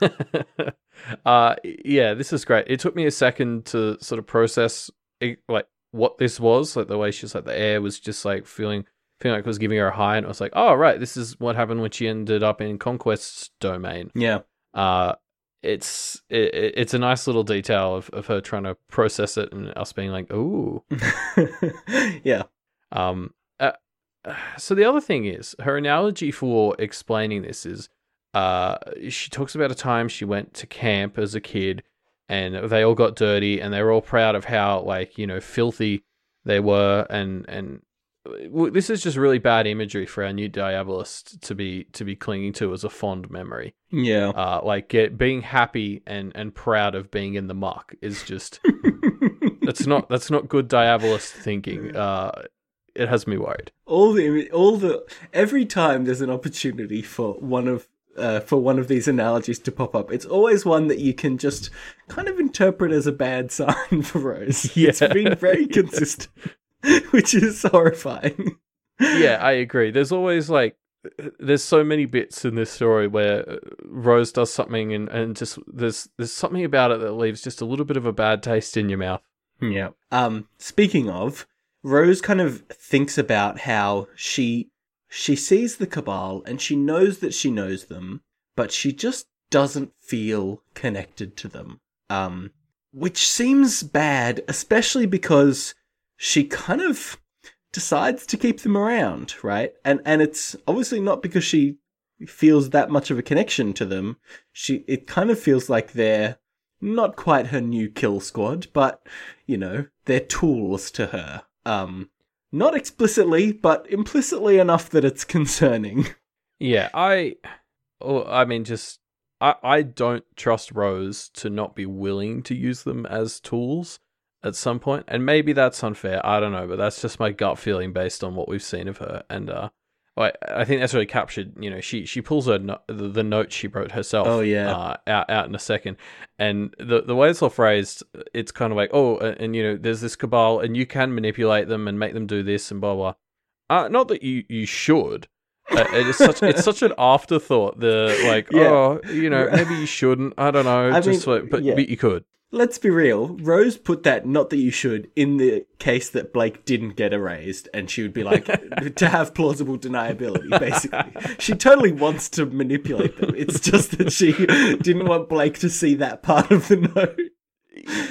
uh yeah, this is great. It took me a second to sort of process like what this was, like the way she's like the air was just like feeling feeling like it was giving her a high and I was like, "Oh, right, this is what happened when she ended up in Conquest's domain." Yeah. Uh it's it, it- it's a nice little detail of, of her trying to process it and us being like, "Ooh." yeah. Um, uh, so the other thing is her analogy for explaining this is, uh, she talks about a time she went to camp as a kid, and they all got dirty, and they were all proud of how like you know filthy they were, and and this is just really bad imagery for our new Diabolist to be to be clinging to as a fond memory. Yeah. Uh, like get, being happy and and proud of being in the muck is just that's not that's not good Diabolist thinking. Uh, it has me worried. all the all the every time there's an opportunity for one of uh, for one of these analogies to pop up, it's always one that you can just kind of interpret as a bad sign for Rose. It's Yeah. been very consistent, which is horrifying. yeah, I agree. There's always like there's so many bits in this story where uh, Rose does something and, and just there's there's something about it that leaves just a little bit of a bad taste in your mouth. Yeah. Um. Speaking of, Rose kind of thinks about how she she sees the cabal and she knows that she knows them, but she just doesn't feel connected to them. Um, which seems bad, especially because she kind of decides to keep them around, right? And and it's obviously not because she feels that much of a connection to them. She it kind of feels like they're not quite her new kill squad, but you know, they're tools to her. Um not explicitly, but implicitly enough that it's concerning. Yeah, I, oh, I mean, just I, I don't trust Rose to not be willing to use them as tools at some point, and maybe that's unfair. I don't know, but that's just my gut feeling based on what we've seen of her, and uh, I, I think that's really captured. You know, she she pulls her no- the, the note she wrote herself. Oh, yeah. uh, out out in a second, and the the way it's all phrased, it's kind of like, oh, and, and you know, there's this cabal, and you can manipulate them and make them do this and blah blah. Uh, not that you you should. Uh, it's such it's such an afterthought. The like, Yeah. oh, you know, maybe you shouldn't. I don't know. I just mean, like, but, yeah. but you could. Let's be real. Rose put that, not that you should, in the case that Blake didn't get erased, and she would be like, to have plausible deniability, basically. She totally wants to manipulate them. It's just that she didn't want Blake to see that part of the note.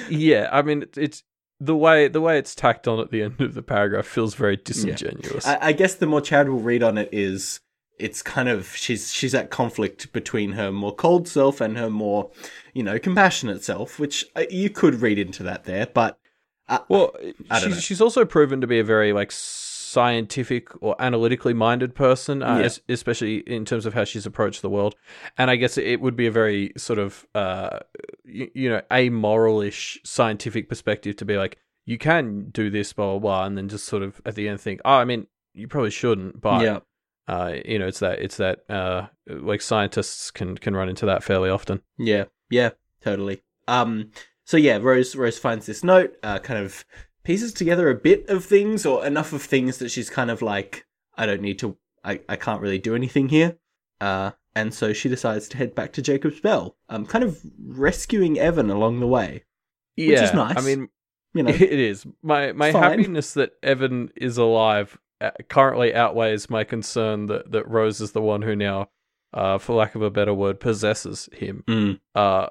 Yeah, I mean, it's, it's the way the way it's tacked on at the end of the paragraph feels very disingenuous. I, I guess the more charitable read on it is it's kind of she's she's at conflict between her more cold self and her more you know compassionate self, which uh, you could read into that there, but uh, Well, I she's, she's also proven to be a very like scientific or analytically minded person, uh, Yeah. es- especially in terms of how she's approached the world. And I guess it would be a very sort of uh, you, you know amoral-ish scientific perspective to be like, you can do this, blah blah blah, and then just sort of at the end think, oh, I mean, you probably shouldn't, but yeah, uh, you know, it's that it's that uh, like scientists can can run into that fairly often. yeah, yeah, totally. Um, so yeah, Rose Rose finds this note, uh, kind of pieces together a bit of things or enough of things that she's kind of like, I don't need to, I, I can't really do anything here. Uh, and so she decides to head back to Jacob's Bell, um, kind of rescuing Evan along the way. Yeah, which is nice. I mean, You know, It is. My my Fine. happiness that Evan is alive currently outweighs my concern that, that Rose is the one who now, uh, for lack of a better word, possesses him. Mm. Uh,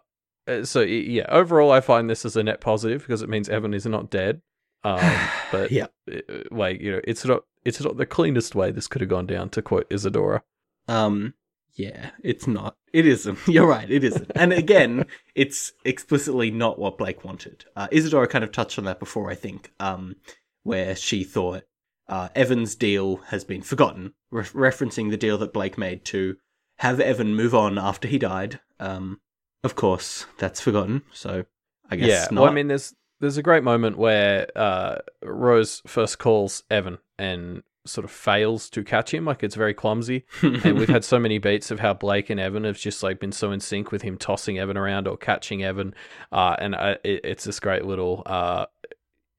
uh, so yeah, overall, I find this as a net positive because it means Evan is not dead. Um, but yeah. uh, like you know, it's not it's not the cleanest way this could have gone down. To quote Isadora. Um, yeah, it's not. It isn't. You're right. It isn't. And again, it's explicitly not what Blake wanted. Uh, Isadora kind of touched on that before, I think, um, where she thought uh, Evan's deal has been forgotten, re- referencing the deal that Blake made to have Evan move on after he died. Um, of course, that's forgotten. So I guess yeah. not. Well, I mean, there's there's a great moment where uh, Rose first calls Evan and sort of fails to catch him. Like it's very clumsy. and we've had so many beats of how Blake and Evan have just like been so in sync with him tossing Evan around or catching Evan, uh, and uh, it, it's this great little uh,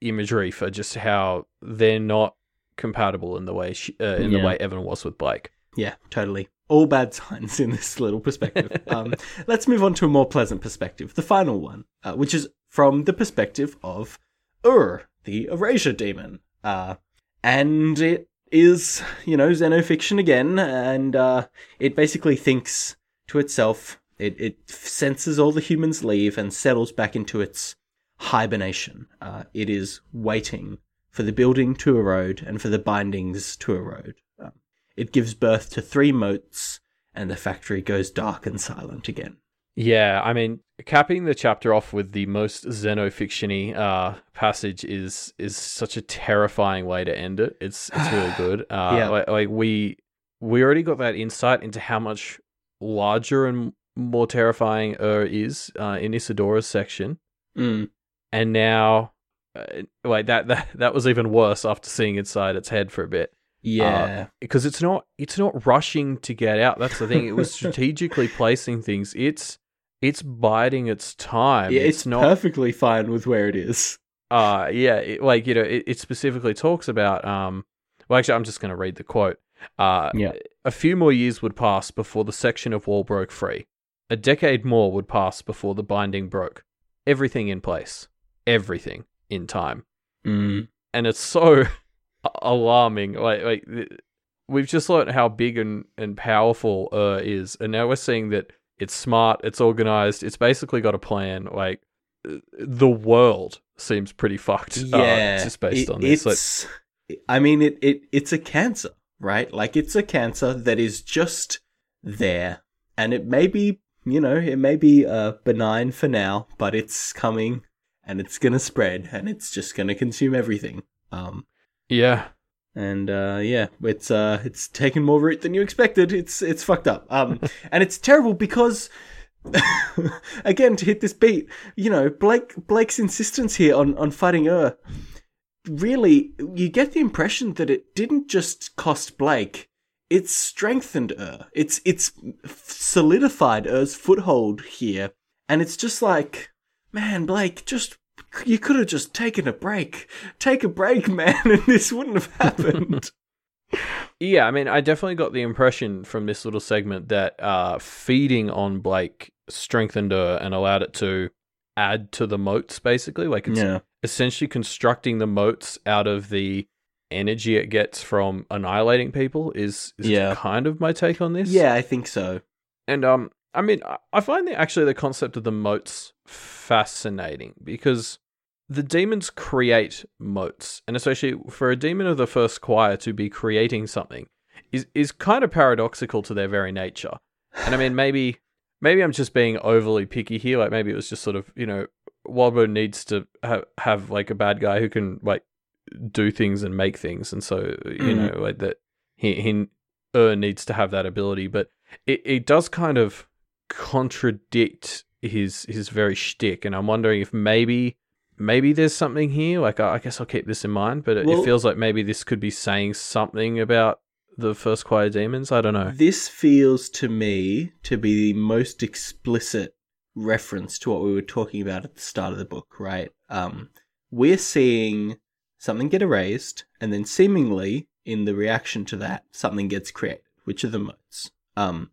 imagery for just how they're not compatible in the way she, uh, in the way Evan was with Blake. Yeah, totally. All bad signs in this little perspective. um, let's move on to a more pleasant perspective, the final one, uh, which is from the perspective of Ur, the Erasure Demon. Uh, and it is, you know, xenofiction again, and uh, it basically thinks to itself, it, it senses all the humans leave and settles back into its hibernation. Uh, it is waiting for the building to erode and for the bindings to erode. Um, it gives birth to three motes, and the factory goes dark and silent again. Yeah, I mean, capping the chapter off with the most xenofictiony uh, passage is is such a terrifying way to end it. It's it's really good. Uh, Yeah. like, like we we already got that insight into how much larger and more terrifying Ur is uh, in Isadora's section, Mm. and now uh, like that that that was even worse after seeing inside its head for a bit Yeah. because it's not it's not rushing to get out. That's the thing. It was strategically placing things. It's it's biding its time. yeah, it's, it's, not. perfectly fine with where it is. Uh yeah, it, like you know, it, it specifically talks about. Um, well, actually, I'm just going to read the quote. Uh, Yeah. a few more years would pass before the section of wall broke free. A decade more would pass before the binding broke. Everything in place. Everything in time. Mm. and it's so alarming. Like, like we've just learned how big and, and powerful uh is, and now we're seeing that it's smart, it's organized, it's basically got a plan. Like uh, the world seems pretty fucked. uh, Yeah, just based it- on this. Like, It's, I mean, it, it it's a cancer, right? Like it's a cancer that is just there, and it may be, you know, it may be uh, benign for now, but it's coming, and it's gonna spread, and it's just gonna consume everything. Um, yeah, and uh, yeah, it's uh, it's taken more root than you expected. It's it's fucked up. Um, and it's terrible because. again, to hit this beat, you know, Blake Blake's insistence here on, on fighting Ur, really, you get the impression that it didn't just cost Blake, it's strengthened Ur. It's it's solidified Ur's foothold here, and it's just like, man, Blake, just you could have just taken a break. Take a break, man, and this wouldn't have happened. yeah, I mean, I definitely got the impression from this little segment that uh, feeding on Blake strengthened her and allowed it to add to the motes, basically. Like it's yeah. essentially constructing the motes out of the energy it gets from annihilating people is, is Yeah. kind of my take on this. Yeah, I think so. And um, I mean, I- find the, actually the concept of the motes fascinating because the demons create motes, and especially for a demon of the first choir to be creating something is is kind of paradoxical to their very nature. And I mean, maybe maybe I'm just being overly picky here. Like maybe it was just sort of you know, Wildbow needs to have have like a bad guy who can like do things and make things, and so you Mhm. know like that he he Ur needs to have that ability, but it, it does kind of contradict his his very shtick, and I'm wondering if maybe maybe there's something here. Like I, I guess I'll keep this in mind, but it, Well- it feels like maybe this could be saying something about the first choir demons. I don't know. This feels to me to be the most explicit reference to what we were talking about at the start of the book, right? Um, we're seeing something get erased, and then seemingly in the reaction to that, something gets created, which are the motes. Um,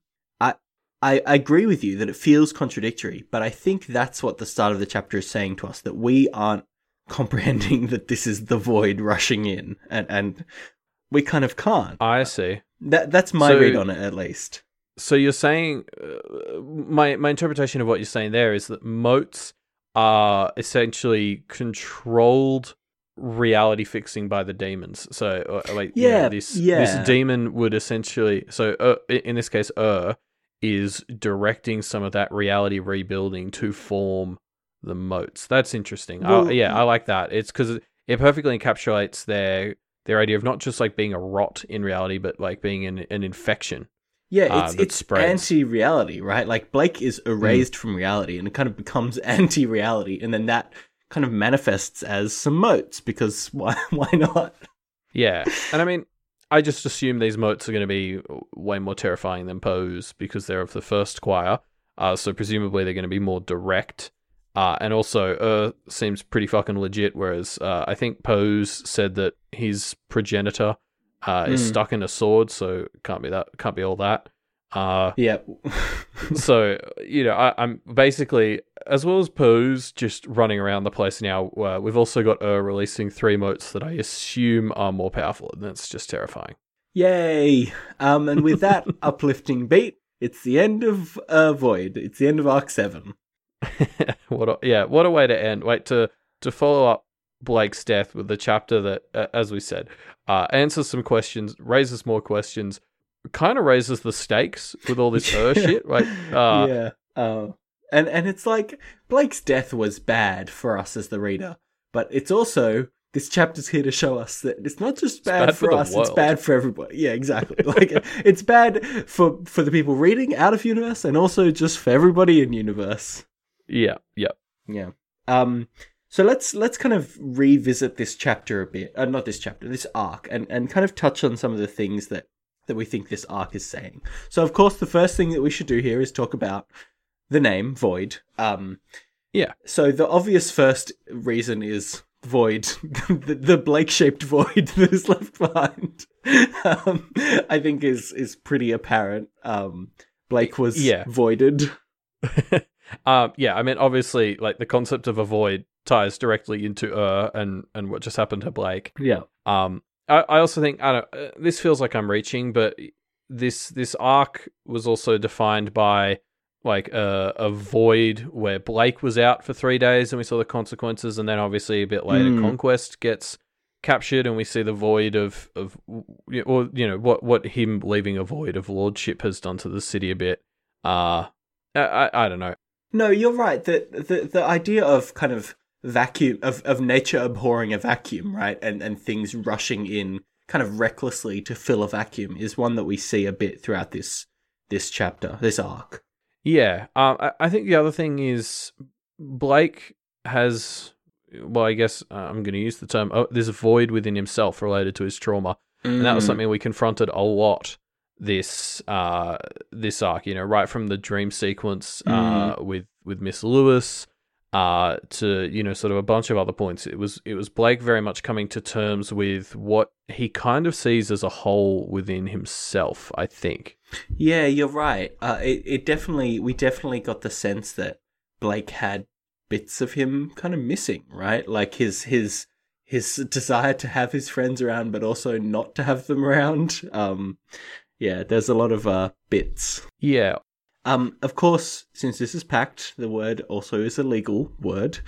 I, agree with you that it feels contradictory, but I think that's what the start of the chapter is saying to us that we aren't comprehending that this is the void rushing in, and and we kind of can't. I see. That that's my So- read on it, at least. So you're saying uh, my my interpretation of what you're saying there is that motes are essentially controlled reality fixing by the demons. So uh, like you know, Yeah, this yeah. this demon would essentially so uh, in this case Ur is directing some of that reality rebuilding to form the motes. That's interesting. I- yeah, I like that. It's cuz it perfectly encapsulates their their idea of not just like being a rot in reality but like being an, an infection. Yeah, uh, it's that it's spreads. anti-reality, right? Like Blake is erased from reality, and it kind of becomes anti-reality, and then that kind of manifests as some motes because why why not? Yeah, and I mean, I just assume these motes are going to be way more terrifying than Pauz because they're of the first choir. Uh, so presumably they're going to be more direct. Uh, and also, Ur seems pretty fucking legit. Whereas uh, I think Pauz said that his progenitor uh, is Mm. stuck in a sword, so can't be that. Can't be all that. Uh, Yeah, so you know, I, I'm basically as well as Pauz just running around the place now. Uh, we've also got Ur releasing three motes that I assume are more powerful, and that's just terrifying. yay! Um, and with that uplifting beat, it's the end of uh, Void. It's the end of Arc Seven. what a, yeah, what a way to end. Wait to to follow up Blake's death with the chapter that, uh, as we said, uh, answers some questions, raises more questions, kind of raises the stakes with all this Ur shit. Like, uh, yeah. Uh, and and it's like Blake's death was bad for us as the reader, but it's also this chapter's here to show us that it's not just bad, bad for for, us; it's bad for everybody. Yeah, exactly. like it's bad for for the people reading out of universe, and also just for everybody in universe. yeah, yeah. Yeah. Um. So let's let's kind of revisit this chapter a bit. Uh, not this chapter, this arc, and and kind of touch on some of the things that that we think this arc is saying. So of course, the first thing that we should do here is talk about the name Void. Um. Yeah. So the obvious first reason is void, the, the Blake-shaped void that is left behind. Um, I think is is pretty apparent. Um, Blake was Yeah. voided. um, yeah, I mean, obviously, like the concept of a void ties directly into Ur and and what just happened to Blake. Yeah. Um, I, I also think I don't. Uh, this feels like I'm reaching, but this this arc was also defined by like a, a void where Blake was out for three days, and we saw the consequences, and then obviously a bit later, Mm. Conquest gets captured, and we see the void of of or you know what what him leaving a void of lordship has done to the city a bit. Uh I I, I don't know. No, you're right. The the the idea of kind of vacuum of, of nature abhorring a vacuum, right? And and things rushing in kind of recklessly to fill a vacuum is one that we see a bit throughout this this chapter, this arc. Yeah, um, I, I think the other thing is Blake has, well, I guess uh, I'm going to use the term. Oh, there's a void within himself related to his trauma, and that was Mm. something we confronted a lot this uh this arc. You know, right from the dream sequence uh with with Miss Lewis. Uh, to you know, sort of a bunch of other points. It was it was Blake very much coming to terms with what he kind of sees as a hole within himself. I think. Yeah, you're right. Uh, it it definitely we definitely got the sense that Blake had bits of him kind of missing, right? Like his his his desire to have his friends around, but also not to have them around. Um, yeah, there's a lot of uh bits. Yeah, Um, of course, since this is packed, the word also is a legal word.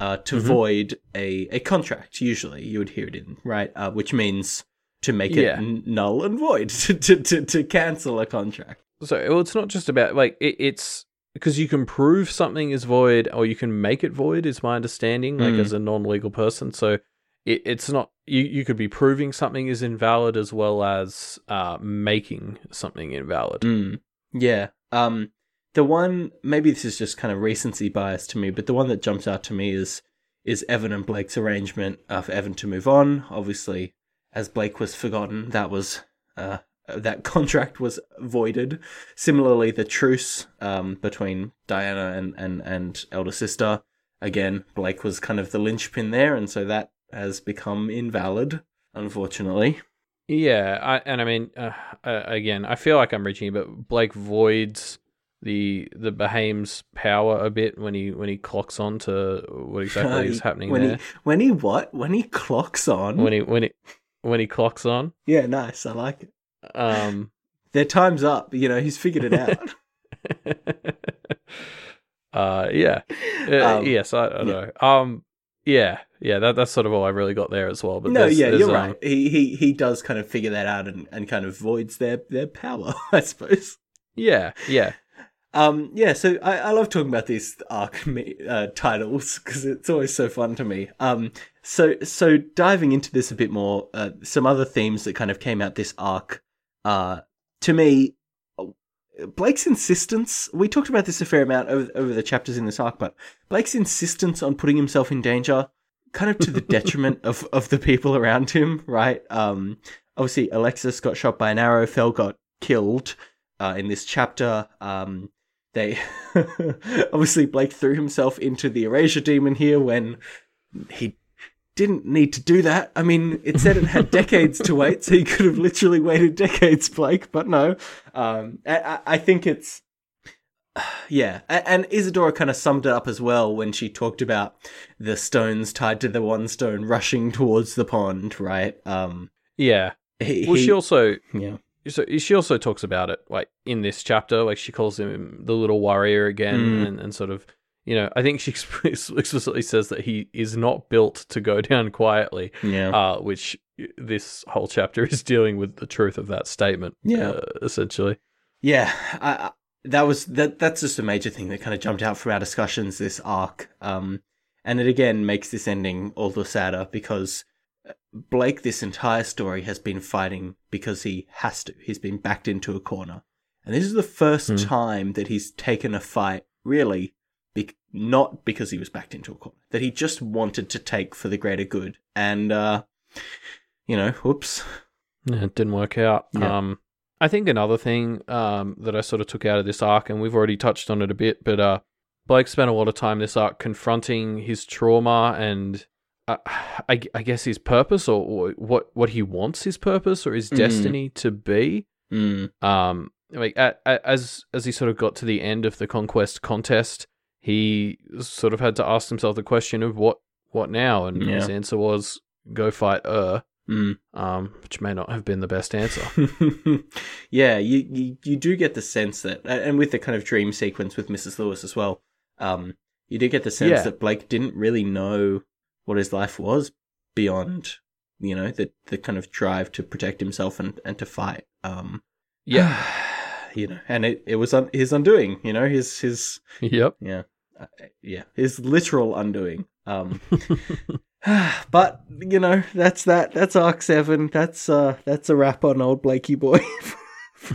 Uh, to Mhm. void a, a contract, usually you would hear it in, right? Uh, which means to make Yeah. it n- null and void, to, to, to, cancel a contract. So well, it's not just about like it, it's because you can prove something is void or you can make it void. Is my understanding, like Mm. as a non-legal person. So it, it's not you. You could be proving something is invalid as well as uh, making something invalid. Mm. Yeah. Um, the one maybe this is just kind of recency bias to me, but the one that jumps out to me is is Evan and Blake's arrangement uh, for Evan to move on. Obviously, as Blake was forgotten, that was uh, that contract was voided. Similarly, the truce um, between Diana and, and, and elder sister. Again, Blake was kind of the linchpin there, and so that has become invalid, unfortunately. Yeah, I, and I mean, uh, uh, again, I feel like I'm reaching, but Blake voids the the Behaim's power a bit when he when he clocks on to what exactly is happening when there. He, when he what? When he clocks on? when he when he when he clocks on. Yeah, nice. I like it. Um, Their time's up. You know, he's figured it out. uh, yeah, Uh, Um, yes, I, I don't yeah. know. Um, yeah, yeah, that that's sort of all I really got there as well. But no, there's- yeah, there's, you're um, right. He he he does kind of figure that out and, and kind of voids their their power, I suppose. Yeah, yeah, Um, yeah, so I, I love talking about these arc me- uh, titles because it's always so fun to me. Um, so so diving into this a bit more, uh, some other themes that kind of came out this arc, uh, to me, Blake's insistence. We talked about this a fair amount over over the chapters in this arc, but Blake's insistence on putting himself in danger, kind of to the detriment of of the people around him, right? Um, obviously Alexis got shot by an arrow, Fell got killed uh, in this chapter. Um, they obviously Blake threw himself into the erasure demon here when he didn't need to do that. I mean, it said it had decades to wait, so he could have literally waited decades, Blake. But no, um, I- I think it's yeah, and Isadora kind of summed it up as well when she talked about the stones tied to the one stone rushing towards the pond, right? Um, yeah. he, Well, he- she also yeah, so she also talks about it like in this chapter, like she calls him the little warrior again, Mm. and, and sort of. You know, I think she explicitly says that he is not built to go down quietly. yeah, uh, which this whole chapter is dealing with the truth of that statement. Yeah. uh, essentially. Yeah, I, I, that was that. That's just a major thing that kind of jumped out from our discussions this arc, um, and it again makes this ending all the sadder because uh, Blake, this entire story, has been fighting because he has to. He's been backed into a corner, and this is the first Hmm. time that he's taken a fight really, bec not because he was backed into a corner, that he just wanted to take for the greater good, and uh, you know, whoops, Yeah, it didn't work out. Yeah. Um, I think another thing um, that I sort of took out of this arc, and we've already touched on it a bit, but uh, Blake spent a lot of time this arc confronting his trauma and uh, I, I guess his purpose or, or what what he wants his purpose or his Mhm. destiny to be. mm, um like a a- as as he sort of got to the end of the conquest contest he sort of had to ask himself the question of what what now and his answer was go fight er mm. um which may not have been the best answer yeah, you, you you do get the sense that, and with the kind of dream sequence with Mrs. Lewis as well, um, you do get the sense Yeah. that Blake didn't really know what his life was beyond, you know, the the kind of drive to protect himself and and to fight. Um, yeah you know, and it it was un- his undoing. You know, his his yep yeah, uh, yeah, his literal undoing. Um, but you know, that's that. That's Arc Seven. That's uh, that's a wrap on old Blakey boy.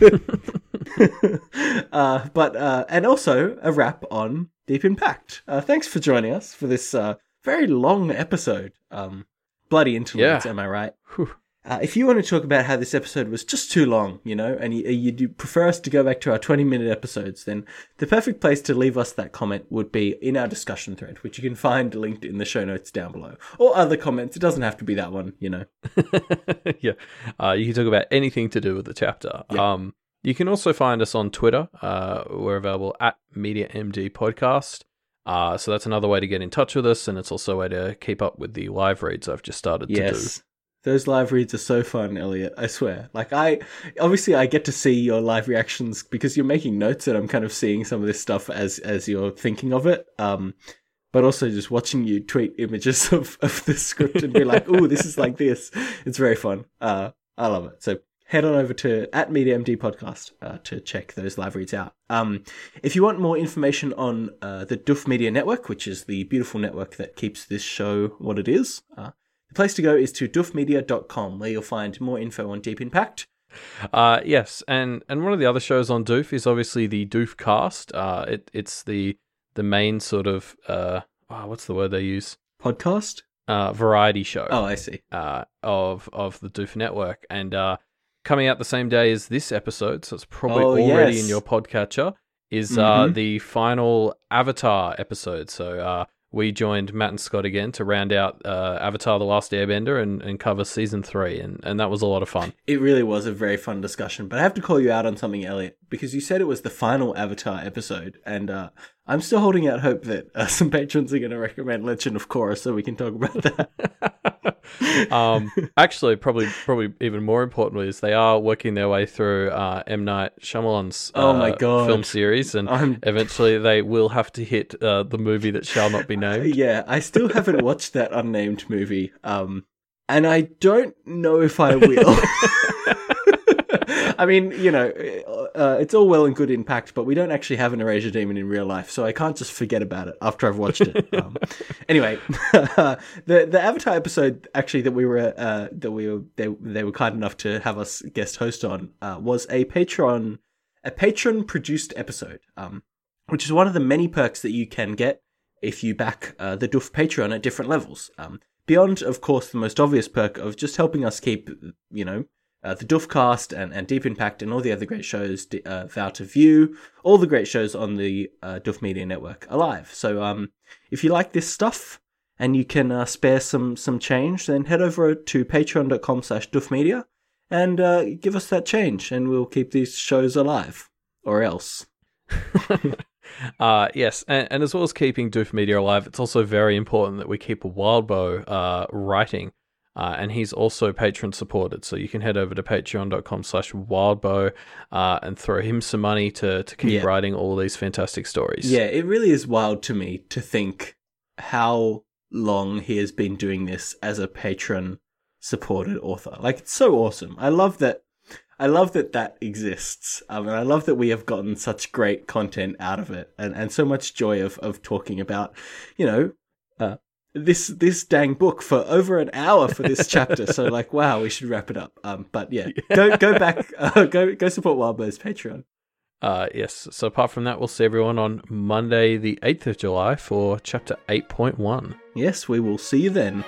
uh, but uh, and also a wrap on Deep Impact. Uh, thanks for joining us for this uh, very long episode. Um, bloody interludes, Yeah. am I right? Whew. Uh, if you want to talk about how this episode was just too long, you know, and you, you do prefer us to go back to our 20 minute episodes, then the perfect place to leave us that comment would be in our discussion thread, which you can find linked in the show notes down below. Or other comments. It doesn't have to be that one, you know. yeah. Uh, you can talk about anything to do with the chapter. Yeah. Um, you can also find us on Twitter. Uh, we're available at MediaMD Podcast. Uh, so that's another way to get in touch with us, and it's also a way to keep up with the live reads I've just started to do. Those live reads are so fun, Elliot. I swear. Like I obviously I get to see your live reactions because you're making notes and I'm kind of seeing some of this stuff as as you're thinking of it. Um but also just watching you tweet images of, of the script and be like, "Ooh, this is like this." It's very fun. Uh I love it. So head on over to at MediaMD Podcast uh, to check those live reads out. Um, if you want more information on uh, the Doof Media Network, which is the beautiful network that keeps this show what it is, uh, the place to go is to doofmedia.com, where you'll find more info on Deep Impact. Uh, yes, and and one of the other shows on Doof is obviously the Doof Cast. Uh, it it's the the main sort of uh, oh, what's the word they use? Podcast? Uh, variety show. Oh, I see. uh, of of the Doof Network, and uh, coming out the same day as this episode, so it's probably Oh, already yes. in your podcatcher. Is uh, Mhm. the final Avatar episode? So uh, we joined Matt and Scott again to round out uh, Avatar: The Last Airbender and, and cover season three, and, and that was a lot of fun. It really was a very fun discussion, but I have to call you out on something, Elliot, because you said it was the final Avatar episode, and uh, I'm still holding out hope that uh, some patrons are going to recommend Legend of Korra so we can talk about that. um, actually, probably probably even more importantly is they are working their way through uh, M Night Shyamalan's uh, Oh my God. film series, and I'm eventually they will have to hit uh, the movie that shall not be named. Yeah, I still haven't watched that unnamed movie. Um, and I don't know if I will. I mean, you know, uh, it's all well and good impact, but we don't actually have an Erasure Demon in real life, so I can't just forget about it after I've watched it. Um, anyway, the the Avatar episode actually that we were uh, that we were they they were kind enough to have us guest host on uh, was a Patreon a patron produced episode, um, which is one of the many perks that you can get if you back uh, the Doof Patreon at different levels. Um, beyond, of course, the most obvious perk of just helping us keep, you know, uh, the Doof Cast and, and Deep Impact and all the other great shows, uh, Vow to View, all the great shows on the uh, Doof Media Network alive. So, um, if you like this stuff and you can uh, spare some some change, then head over to patreon.com slash doofmedia and uh, give us that change and we'll keep these shows alive. Or else. uh, yes, and, and as well as keeping Doof Media alive, it's also very important that we keep Wildbow uh, writing. Uh, and he's also patron supported, so you can head over to patreon.com slash wildbow uh, and throw him some money to, to keep Yeah. writing all these fantastic stories. Yeah, it really is wild to me to think how long he has been doing this as a patron supported author. Like it's so awesome. I love that I love that that exists. Um, and I love that we have gotten such great content out of it and, and so much joy of, of talking about, you know, uh, this this dang book for over an hour for this chapter. So like, wow, we should wrap it up. Um, but yeah, go go back, uh, go go support Wildbow's Patreon. Uh, yes, so apart from that, we'll see everyone on Monday, the 8th of July for chapter 8.1. Yes, we will see you then.